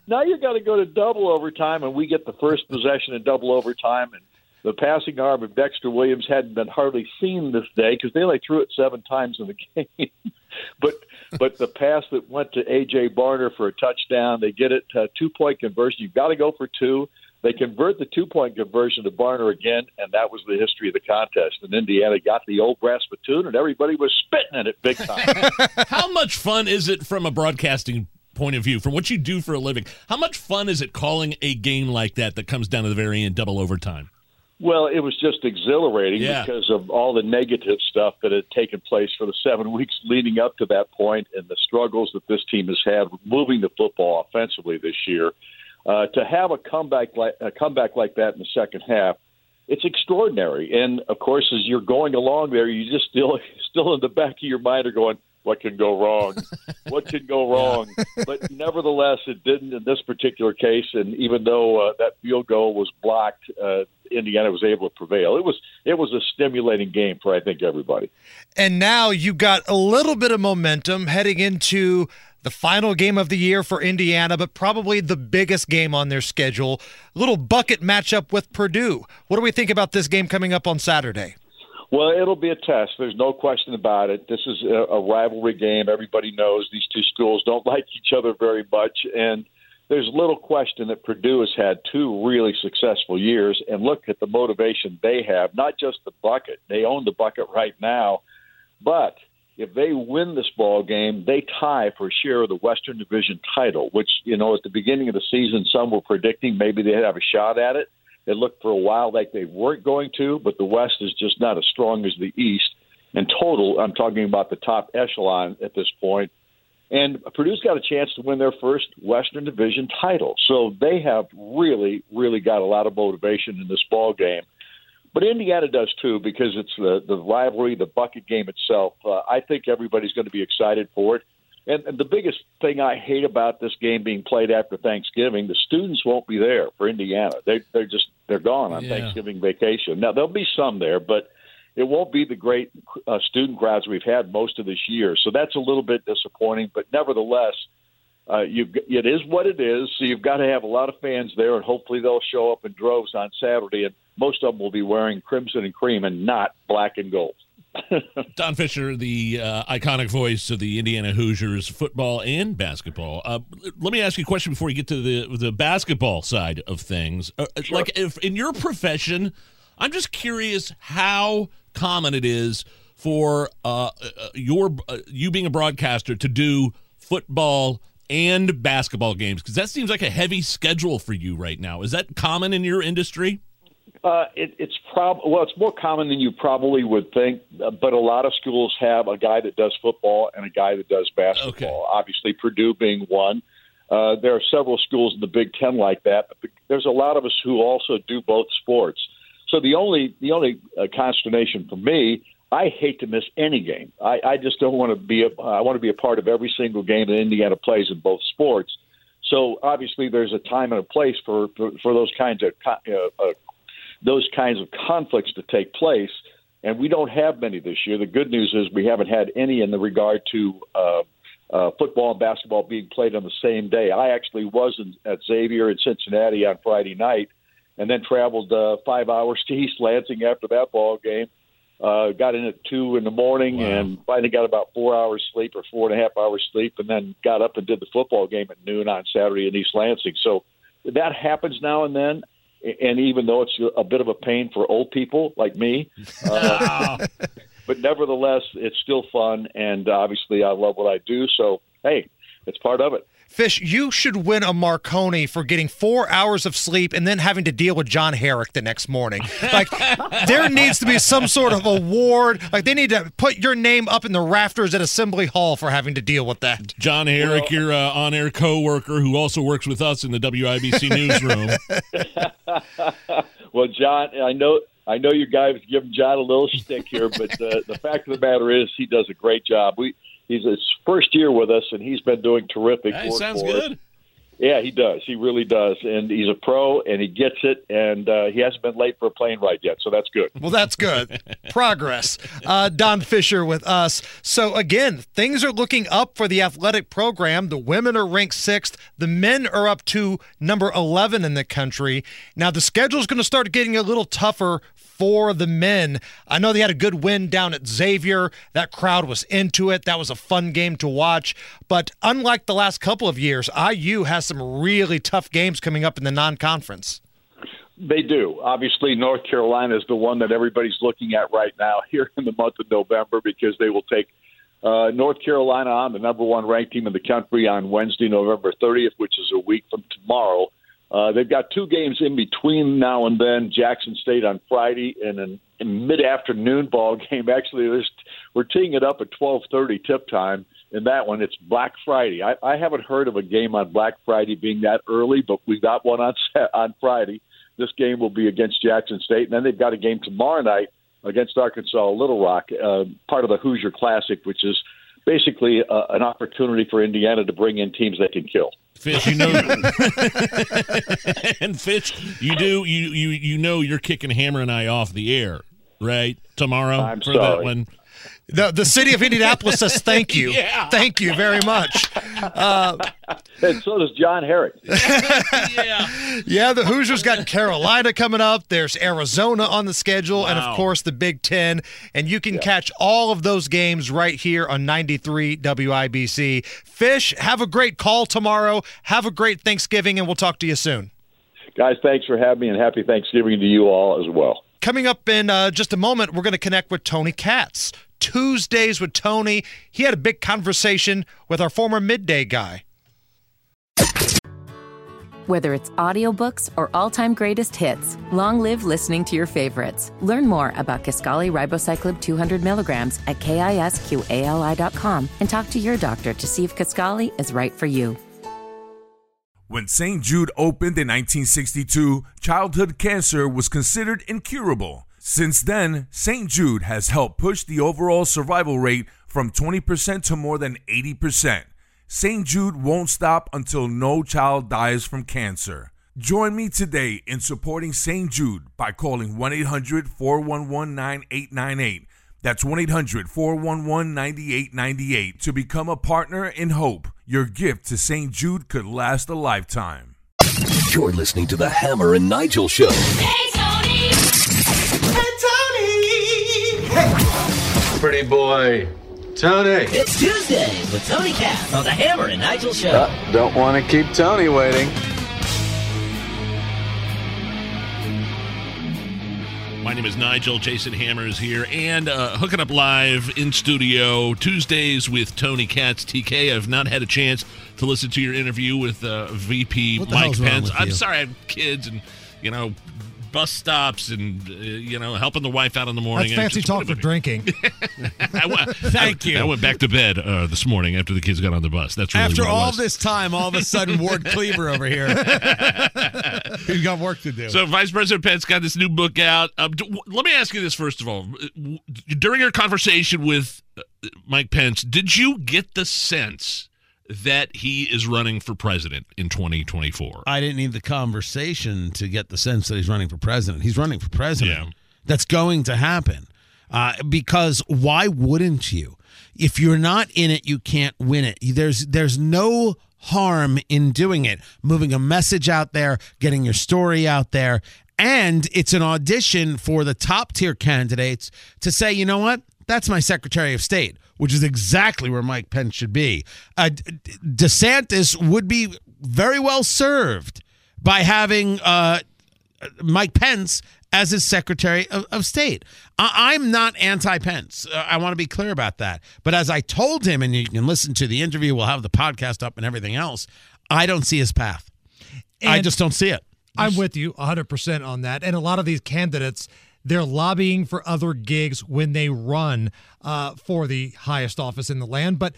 now you got to go to double overtime, and we get the first possession in double overtime, and the passing arm of Dexter Williams hadn't been hardly seen this day because they only threw it seven times in the game. but but the pass that went to AJ Barner for a touchdown, they get it uh, two point conversion. You've got to go for two. They convert the two point conversion to Barner again, and that was the history of the contest. And Indiana got the old brass spittoon, and everybody was spitting in it big time. How much fun is it from a broadcasting point of view, from what you do for a living? How much fun is it calling a game like that that comes down to the very end, double overtime? Well, it was just exhilarating Yeah. because of all the negative stuff that had taken place for the seven weeks leading up to that point and the struggles that this team has had moving the football offensively this year. Uh, to have a comeback like a comeback like that in the second half, it's extraordinary. And of course, as you're going along there, you just still still in the back of your mind are going, "What can go wrong? what can go wrong?" But nevertheless, it didn't in this particular case. And even though uh, that field goal was blocked, uh, Indiana was able to prevail. It was it was a stimulating game for I think everybody. And now you got a little bit of momentum heading into the final game of the year for Indiana, but probably the biggest game on their schedule. A little bucket matchup with Purdue. What do we think about this game coming up on Saturday? Well, it'll be a test. There's no question about it. This is a, a rivalry game. Everybody knows these two schools don't like each other very much, and there's little question that Purdue has had two really successful years. And look at the motivation they have. Not just the bucket; they own the bucket right now. But if they win this ball game, they tie for a share of the Western Division title. Which you know, at the beginning of the season, some were predicting maybe they'd have a shot at it. It looked for a while like they weren't going to, but the West is just not as strong as the East. In total, I'm talking about the top echelon at this point. And Purdue's got a chance to win their first Western Division title. So they have really, really got a lot of motivation in this ball game. But Indiana does too because it's the, the rivalry, the bucket game itself. Uh, I think everybody's going to be excited for it. And, the biggest thing I hate about this game being played after Thanksgiving, the students won't be there for Indiana. They, they're just they're gone on Yeah. Thanksgiving vacation. Now there'll be some there, but it won't be the great uh, student crowds we've had most of this year. So that's a little bit disappointing. But nevertheless, uh, you it is what it is. So you've got to have a lot of fans there, and hopefully they'll show up in droves on Saturday. And most of them will be wearing crimson and cream and not black and gold. Don Fisher, the uh, iconic voice of the Indiana Hoosiers football and basketball. Uh, let me ask you a question before you get to the the basketball side of things. Uh, Like, if in your profession, I'm just curious how common it is for uh, uh, your uh, you being a broadcaster to do football and basketball games because that seems like a heavy schedule for you right now. Is that common in your industry? Uh, it, it's prob well, it's more common than you probably would think. uh, But a lot of schools have a guy that does football and a guy that does basketball. Obviously, Purdue being one. Uh, there are several schools in the Big Ten like that. But there's a lot of us who also do both sports. So the only the only uh, consternation for me, I hate to miss any game. I, I just don't want to be. A, I want to be a part of every single game that Indiana plays in both sports. So obviously, there's a time and a place for for, for those kinds of uh, uh, those kinds of conflicts to take place. And we don't have many this year. The good news is we haven't had any in the regard to uh, uh, football and basketball being played on the same day. I actually was in, at Xavier in Cincinnati on Friday night, and then traveled uh, five hours to East Lansing after that ball game. Uh, got in at two in the morning and finally got about four hours sleep or four and a half hours sleep, and then got up and did the football game at noon on Saturday in East Lansing. So that happens now and then. And even though it's a bit of a pain for old people like me, uh, but nevertheless, it's still fun. And obviously, I love what I do. So, hey, it's part of it. Fish, you should win a Marconi for getting four hours of sleep and then having to deal with John Herrick the next morning. Like, there needs to be some sort of award. Like, they need to put your name up in the rafters at Assembly Hall for having to deal with that. John Herrick, your uh, on-air co-worker who also works with us in the WIBC newsroom. well, John, I know I know you guys giving John a little stick here, but uh, the fact of the matter is he does a great job. We he's his first year with us, and he's been doing terrific. Hey, work sounds for us. good. Yeah, he does. He really does, and he's a pro, and he gets it, and uh, he hasn't been late for a plane ride yet, so that's good. Well, that's good. Progress. Uh, Don Fisher with us. So, again, things are looking up for the athletic program. The women are ranked sixth, the men are up to number 11 in the country. Now, the schedule is going to start getting a little tougher for the men. I know they had a good win down at Xavier. That crowd was into it. That was a fun game to watch. But unlike the last couple of years, IU has some really tough games coming up in the non conference. They do. Obviously, North Carolina is the one that everybody's looking at right now here in the month of November because they will take uh, North Carolina on, the number one ranked team in the country, on Wednesday, November 30th, which is a week from tomorrow. Uh, they've got two games in between now and then. Jackson State on Friday and an a mid-afternoon ball game. Actually, there's, we're teeing it up at 12:30 tip time. In that one, it's Black Friday. I, I haven't heard of a game on Black Friday being that early, but we got one on on Friday. This game will be against Jackson State, and then they've got a game tomorrow night against Arkansas Little Rock, uh, part of the Hoosier Classic, which is basically uh, an opportunity for Indiana to bring in teams they can kill. Fish, you know, and Fish, you do you you you know you're kicking Hammer and I off the air, right? Tomorrow I'm for that sorry. one. The, the city of Indianapolis says thank you. Yeah. Thank you very much. Uh, and so does John Herrick. yeah, yeah, the Hoosiers got Carolina coming up. There's Arizona on the schedule, and of course the Big Ten. And you can catch all of those games right here on 93 WIBC. Fish, have a great call tomorrow. Have a great Thanksgiving, and we'll talk to you soon. Guys, thanks for having me, and happy Thanksgiving to you all as well. Coming up in uh, just a moment, we're going to connect with Tony Katz. Tuesdays with Tony. He had a big conversation with our former midday guy. Whether it's audiobooks or all-time greatest hits, long live listening to your favorites. Learn more about Kisqali Ribociclib 200 milligrams at kisqali.com and talk to your doctor to see if Kisqali is right for you. When St. Jude opened in 1962, childhood cancer was considered incurable. Since then, St. Jude has helped push the overall survival rate from 20% to more than 80%. St. Jude won't stop until no child dies from cancer. Join me today in supporting St. Jude by calling 1 800 411 9898. That's 1 800 411 9898 to become a partner in hope. Your gift to St. Jude could last a lifetime. You're listening to the Hammer and Nigel Show. Hey, Tony! Hey, pretty boy. Tony. It's Tuesday with Tony Katz on the Hammer and Nigel Show. Uh, don't want to keep Tony waiting. My name is Nigel. Jason Hammer is here and uh, hooking up live in studio Tuesdays with Tony Katz. TK, I've not had a chance to listen to your interview with uh, VP Mike Pence. I'm you? sorry, I have kids and you know bus stops and uh, you know helping the wife out in the morning. That's fancy Just- talk for drinking. I went- Thank I- you. I went back to bed uh, this morning after the kids got on the bus. That's really After what all was. this time, all of a sudden, Ward Cleaver over here. He's got work to do. So, Vice President Pence got this new book out. Um, d- w- let me ask you this first of all: during your conversation with uh, Mike Pence, did you get the sense that he is running for president in 2024? I didn't need the conversation to get the sense that he's running for president. He's running for president. That's going to happen. Uh, because why wouldn't you? If you're not in it, you can't win it. There's there's no harm in doing it. Moving a message out there, getting your story out there, and it's an audition for the top tier candidates to say, you know what? That's my Secretary of State, which is exactly where Mike Pence should be. Uh, DeSantis would be very well served by having uh, Mike Pence as his Secretary of, of State. I, I'm not anti Pence. Uh, I want to be clear about that. But as I told him, and you can listen to the interview, we'll have the podcast up and everything else, I don't see his path. I just don't see it. I'm with you 100% on that. And a lot of these candidates, they're lobbying for other gigs when they run uh, for the highest office in the land. But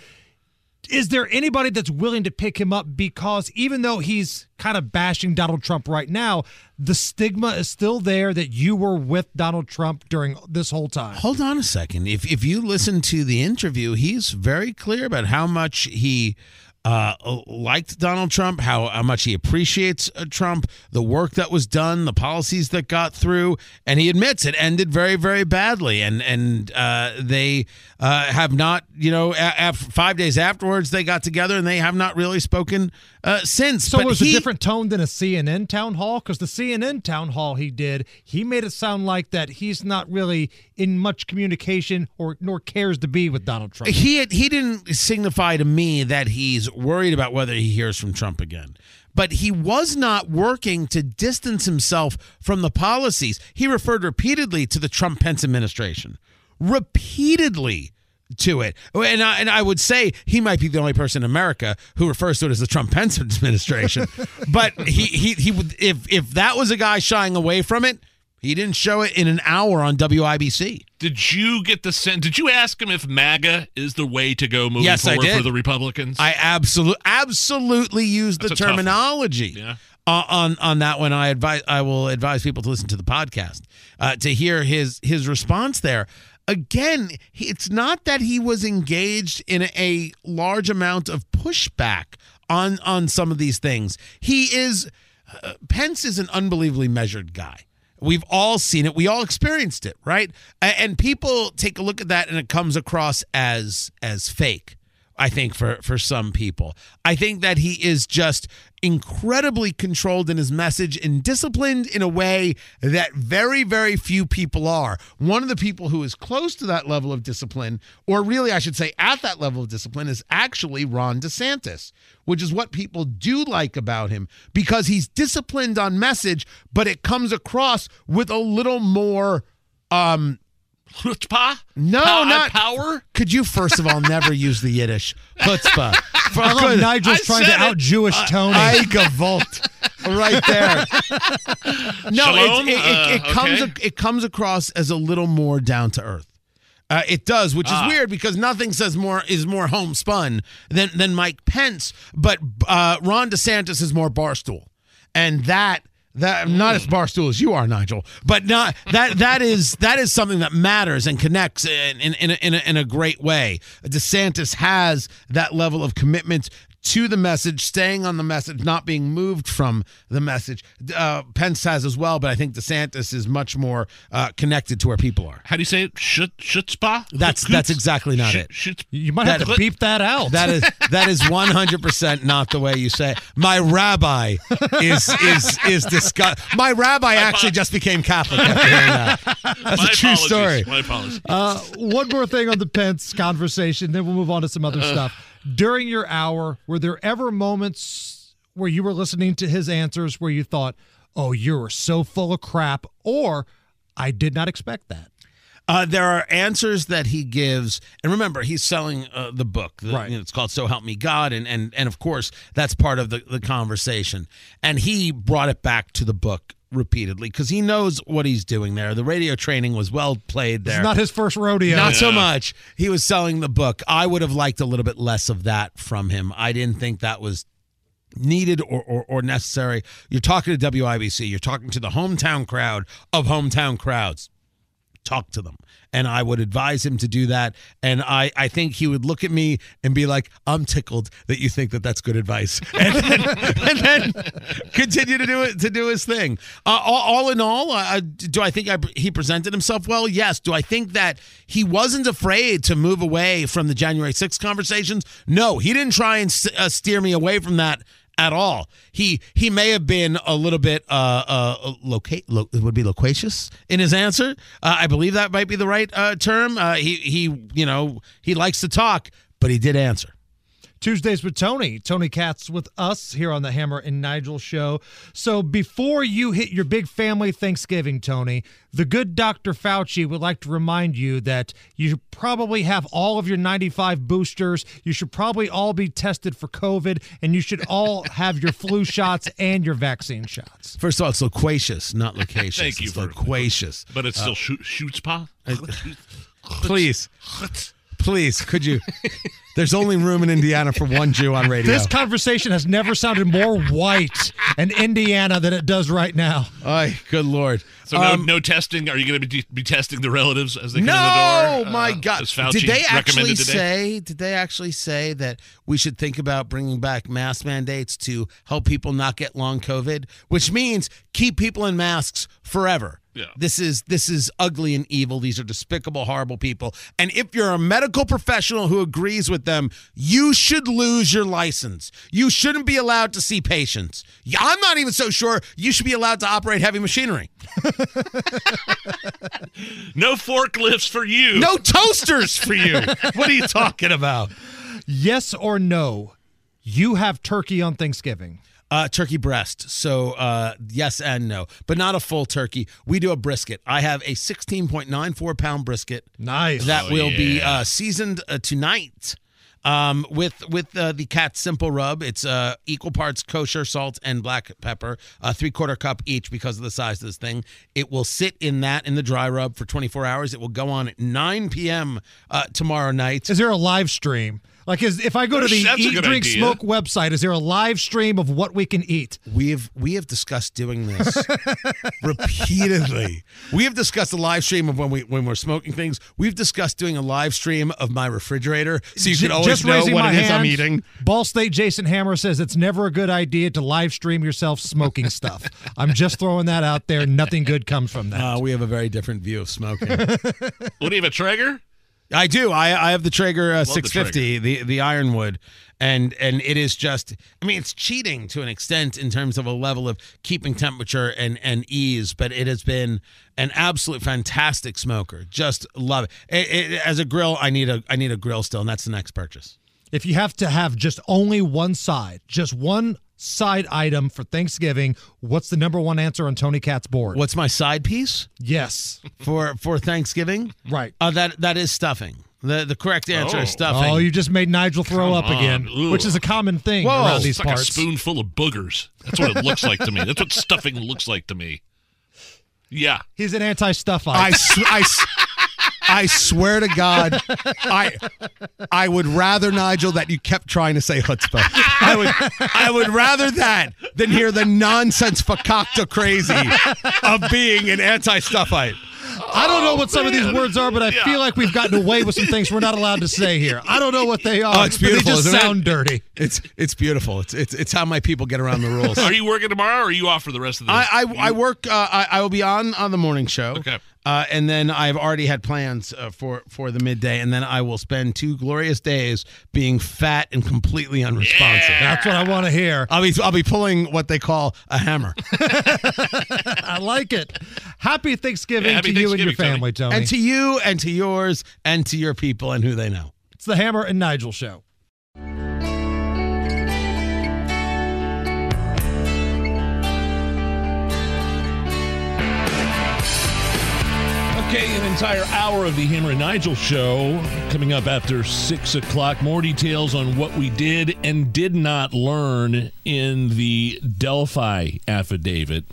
is there anybody that's willing to pick him up? Because even though he's kind of bashing Donald Trump right now, the stigma is still there that you were with Donald Trump during this whole time. Hold on a second. If if you listen to the interview, he's very clear about how much he uh, liked Donald Trump, how, how much he appreciates uh, Trump, the work that was done, the policies that got through, and he admits it ended very, very badly. And and uh, they uh, have not, you know, af- five days afterwards they got together and they have not really spoken uh, since. So But it was he- a different tone than a CNN town hall because the CNN town hall he did, he made it sound like that he's not really in much communication or nor cares to be with Donald Trump. He he didn't signify to me that he's worried about whether he hears from Trump again. But he was not working to distance himself from the policies. He referred repeatedly to the Trump Pence administration. Repeatedly to it. And I, and I would say he might be the only person in America who refers to it as the Trump Pence administration. but he he he would if if that was a guy shying away from it, he didn't show it in an hour on WIBC. Did you get the sense? Did you ask him if MAGA is the way to go moving Yes, forward for the Republicans? I absolutely absolutely use the That's one. terminology Yeah. uh, on on that one. I advise I will advise people to listen to the podcast uh, to hear his his response there. Again, it's not that he was engaged in a large amount of pushback on on some of these things. He is uh, Pence is an unbelievably measured guy. We've all seen it. We all experienced it, right? And people take a look at that and it comes across as as fake. I think for for some people. I think that he is just incredibly controlled in his message and disciplined in a way that very very few people are. One of the people who is close to that level of discipline or really I should say at that level of discipline is actually Ron DeSantis, which is what people do like about him because he's disciplined on message but it comes across with a little more um chutzpah? No, Pow- not power. Could you first of all never use the Yiddish chutzpah? For I love Nigel's I trying to out Jewish Tony. I gavolt right there. No, it's, it, it, it Uh, comes okay. it comes across as a little more down to earth. Uh, it does, which is Ah. weird because nothing says more is more homespun than than Mike Pence, but uh, Ron DeSantis is more barstool, and that that not as mm. barstool as you are, Nigel, but not that that is that is something that matters and connects in in in a, in a, in a great way. DeSantis has that level of commitment to the message, staying on the message, not being moved from the message. Uh, Pence has as well, but I think DeSantis is much more uh, connected to where people are. How do you say it? Shut schutzpah? That's that's exactly not it. You might have to beep that out. That is that is one hundred percent not the way you say. It. My rabbi is is is disgust. My rabbi actually just became Catholic after hearing that. That's My a true apologies. story. My apologies. Uh, one more thing on the Pence conversation, then we'll move on to some other Uh. stuff. During your hour, were there ever moments where you were listening to his answers where you thought, "Oh, you were so full of crap," or "I did not expect that"? Uh, there are answers that he gives, and remember, he's selling uh, the book. The- Right. you know, it's called "So Help Me God," and and and of course, that's part of the the conversation. And he brought it back to the book repeatedly because he knows what he's doing there. The radio training was well played there. It's not his first rodeo. Not so much. He was selling the book. I would have liked a little bit less of that from him. I didn't think that was needed or, or, or necessary. You're talking to WIBC. You're talking to the hometown crowd of hometown crowds. Talk to them. And I would advise him to do that. And I, I think he would look at me and be like, I'm tickled that you think that that's good advice. And then, and then continue to do it, to do his thing. Uh, all, all in all, do I think I, he presented himself well? Yes. Do I think that he wasn't afraid to move away from the January 6th conversations? No, he didn't try and uh, steer me away from that at all. He he may have been a little bit uh uh locate lo, would be loquacious in his answer. Uh, I believe that might be the right uh, term. Uh, he he you know he likes to talk, but he did answer. Tuesdays with Tony. Tony Katz with us here on the Hammer and Nigel show. So before you hit your big family Thanksgiving, Tony, the good Dr. Fauci would like to remind you that you probably have all of your 95 boosters. You should probably all be tested for COVID, and you should all have your flu shots and your vaccine shots. First of all, it's loquacious, not loquacious. Thank you It's for- loquacious. But it's Uh, still shoot, shoots pa. please, please, could you? There's only room in Indiana for one Jew on radio. This conversation has never sounded more white and Indiana than it does right now. Ay, good lord. So no, Um, no testing. Are you going to be, be testing the relatives as they come no, in the door? No, my Uh, God! Fauci Did they actually recommended today? say? Did they actually say that we should think about bringing back mask mandates to help people not get long COVID? Which means keep people in masks forever. Yeah. This is this is ugly and evil. These are despicable, horrible people. And if you're a medical professional who agrees with them, you should lose your license. You shouldn't be allowed to see patients. I'm not even so sure you should be allowed to operate heavy machinery. No forklifts for you. No toasters for you. What are you talking about? Yes or no? You have turkey on Thanksgiving. Uh, turkey breast. So uh, yes and no, but not a full turkey. We do a brisket. I have a 16.94 pound brisket. Nice. That Oh, will be uh, seasoned uh, tonight. Um, with with uh, the Katz simple rub, it's uh, equal parts kosher salt and black pepper, uh, three quarter cup each because of the size of this thing. It will sit in that in the dry rub for 24 hours. It will go on at 9 p.m. Uh, tomorrow night. Is there a live stream? Like, is if I go to the That's Eat, Drink, idea. Smoke website, is there a live stream of what we can eat? We have we have discussed doing this repeatedly. We have discussed a live stream of when we when we're smoking things. We've discussed doing a live stream of my refrigerator, so you J- can always just know raising what my it is I'm eating. Ball State Jason Hammer says it's never a good idea to live stream yourself smoking stuff. I'm just throwing that out there. Nothing good comes from that. Uh, we have a very different view of smoking. What do you have a Traeger? I do. I I have the Traeger uh, the 650, the, the Ironwood, and and it is just. I mean, it's cheating to an extent in terms of a level of keeping temperature and and ease, but it has been an absolute fantastic smoker. Just love it. It- it- As a grill, I need a I need a grill still, and that's the next purchase. If you have to have just only one side, just one side item for Thanksgiving, what's the number one answer on Tony Katz's board? What's my side piece Yes. for for Thanksgiving? Right. Uh, that that is stuffing. The the correct answer is Oh. stuffing. Oh, you just made Nigel throw Come up again, on. Ooh. which is a common thing Whoa. around these It's like parts. a spoonful of boogers. That's what it looks like to me. That's what stuffing looks like to me. Yeah. He's an anti-stuff I, eye. sw- I, s- I swear to God, I I would rather Nigel that you kept trying to say chutzpah. I would I would rather that than hear the nonsense fakakta crazy of being an anti-stuffite. I don't know what some of these words are, but I feel like we've gotten away with some things we're not allowed to say here. I don't know what they are. Oh, it's beautiful. They just isn't it? sound dirty. It's it's beautiful. It's it's it's how my people get around the rules. Are you working tomorrow or are you off for the rest of the I I, I work. Uh, I, I will be on on the morning show. Okay. Uh, and then I've already had plans uh, for for the midday, and then I will spend two glorious days being fat and completely unresponsive. That's what I want to hear. I'll be I'll be pulling what they call a hammer. I like it. Happy Thanksgiving Yeah, happy to you and your Thanksgiving, family, Tony. and to you, and to yours, and to your people, and who they know. it's the Hammer and Nigel show. Okay, an entire hour of the Hammer and Nigel show coming up after six o'clock. More details on what we did and did not learn in the Delphi affidavit.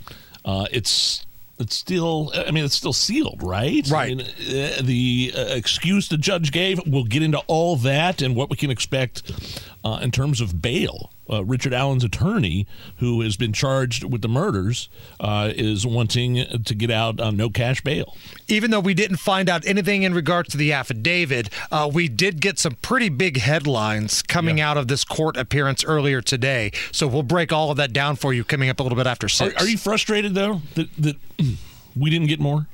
Uh, it's it's still, I mean, it's still sealed, right? Right. I mean, uh, the uh, excuse the judge gave. We'll get into all that and what we can expect uh, in terms of bail. Uh, Richard Allen's attorney, who has been charged with the murders, uh, is wanting to get out on no cash bail. Even though we didn't find out anything in regards to the affidavit, uh, we did get some pretty big headlines coming out of this court appearance earlier today. So we'll break all of that down for you coming up a little bit after Are, six. are you frustrated though that that we didn't get more?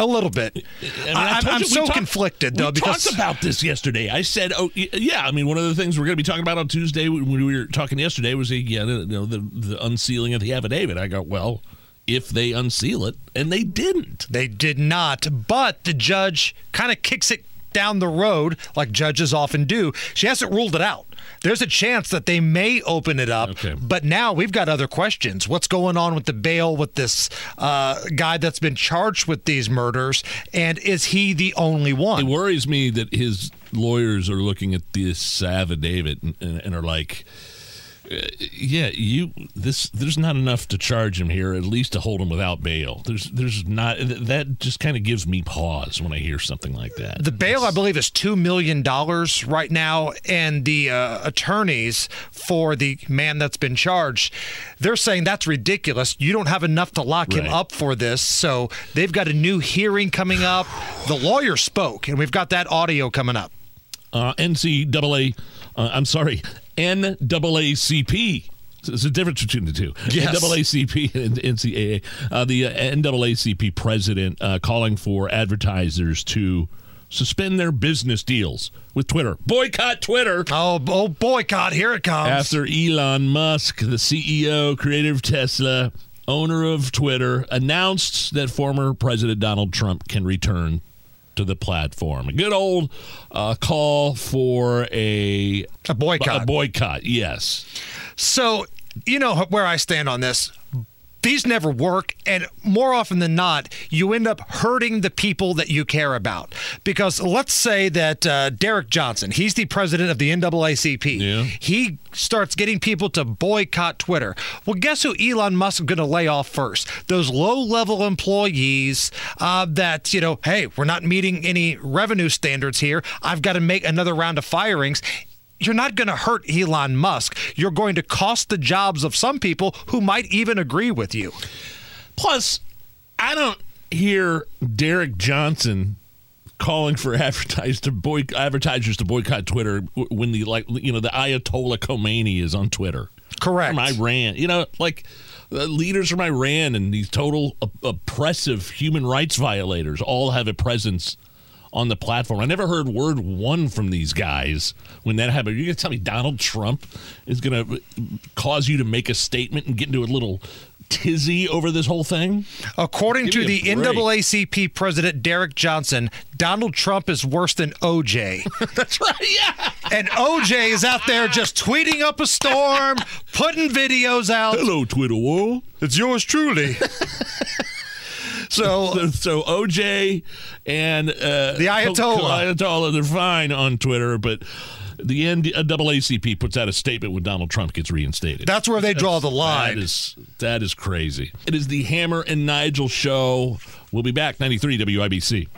A little bit? I mean, I- told I'm you- we so talked- conflicted, though, we because- talked about this yesterday. I said, "Oh, yeah." I mean, one of the things we're going to be talking about on Tuesday when we were talking yesterday was again, you know, the the unsealing of the affidavit. I go, well, if they unseal it, and they didn't. They did not, but the judge kind of kicks it down the road like judges often do. She hasn't ruled it out. There's a chance that they may open it up, but now we've got other questions. What's going on with the bail with this uh, guy that's been charged with these murders, and is he the only one? It worries me that his lawyers are looking at this affidavit and, and, and are like, "Yeah, you this there's not enough to charge him here. At least to hold him without bail. There's there's not that just kind of gives me pause when I hear something like that. The bail, I believe, is two million dollars right now, and the uh, attorneys for the man that's been charged, they're saying that's ridiculous. You don't have enough to lock him up for this, so they've got a new hearing coming up. The lawyer spoke, and we've got that audio coming up. uh, NCAA, uh, I'm sorry, NAACP. There's a difference between the two. Yes. NAACP and NCAA. Uh, the uh, NAACP president uh, calling for advertisers to suspend their business deals with Twitter. Boycott Twitter. Oh, oh boycott! Here it comes. After Elon Musk, the CEO, creator of Tesla, owner of Twitter, announced that former President Donald Trump can return to the platform. A good old uh, call for a a boycott. A boycott, yes. So, you know where I stand on this. These never work, and more often than not, you end up hurting the people that you care about. Because let's say that uh, Derek Johnson, he's the president of the NAACP. Yeah. He starts getting people to boycott Twitter. Well, guess who Elon Musk is going to lay off first? Those low-level employees uh, that you know, hey, we're not meeting any revenue standards here. I've got to make another round of firings you're not going to hurt Elon Musk. You're going to cost the jobs of some people who might even agree with you. Plus, I don't hear Derek Johnson calling for advertisers to boy, advertisers to boycott Twitter when the like you know the Ayatollah Khomeini is on Twitter. Correct. From Iran, you know, like uh, leaders from Iran and these total op- oppressive human rights violators all have a presence on the platform. I never heard word one from these guys when that happened. You're gonna tell me Donald Trump is gonna cause you to make a statement and get into a little tizzy over this whole thing? According Give to the break. NAACP president Derek Johnson, Donald Trump is worse than OJ. That's right. Yeah. And OJ is out there just tweeting up a storm, putting videos out. Hello, Twitter world. It's yours truly. So, so, so OJ and uh, The Ayatollah. Ayatollah, they're fine on Twitter, but the NAACP puts out a statement when Donald Trump gets reinstated. That's where they draw the line. That is that is crazy. It is the Hammer and Nigel show. We'll be back 93 WIBC.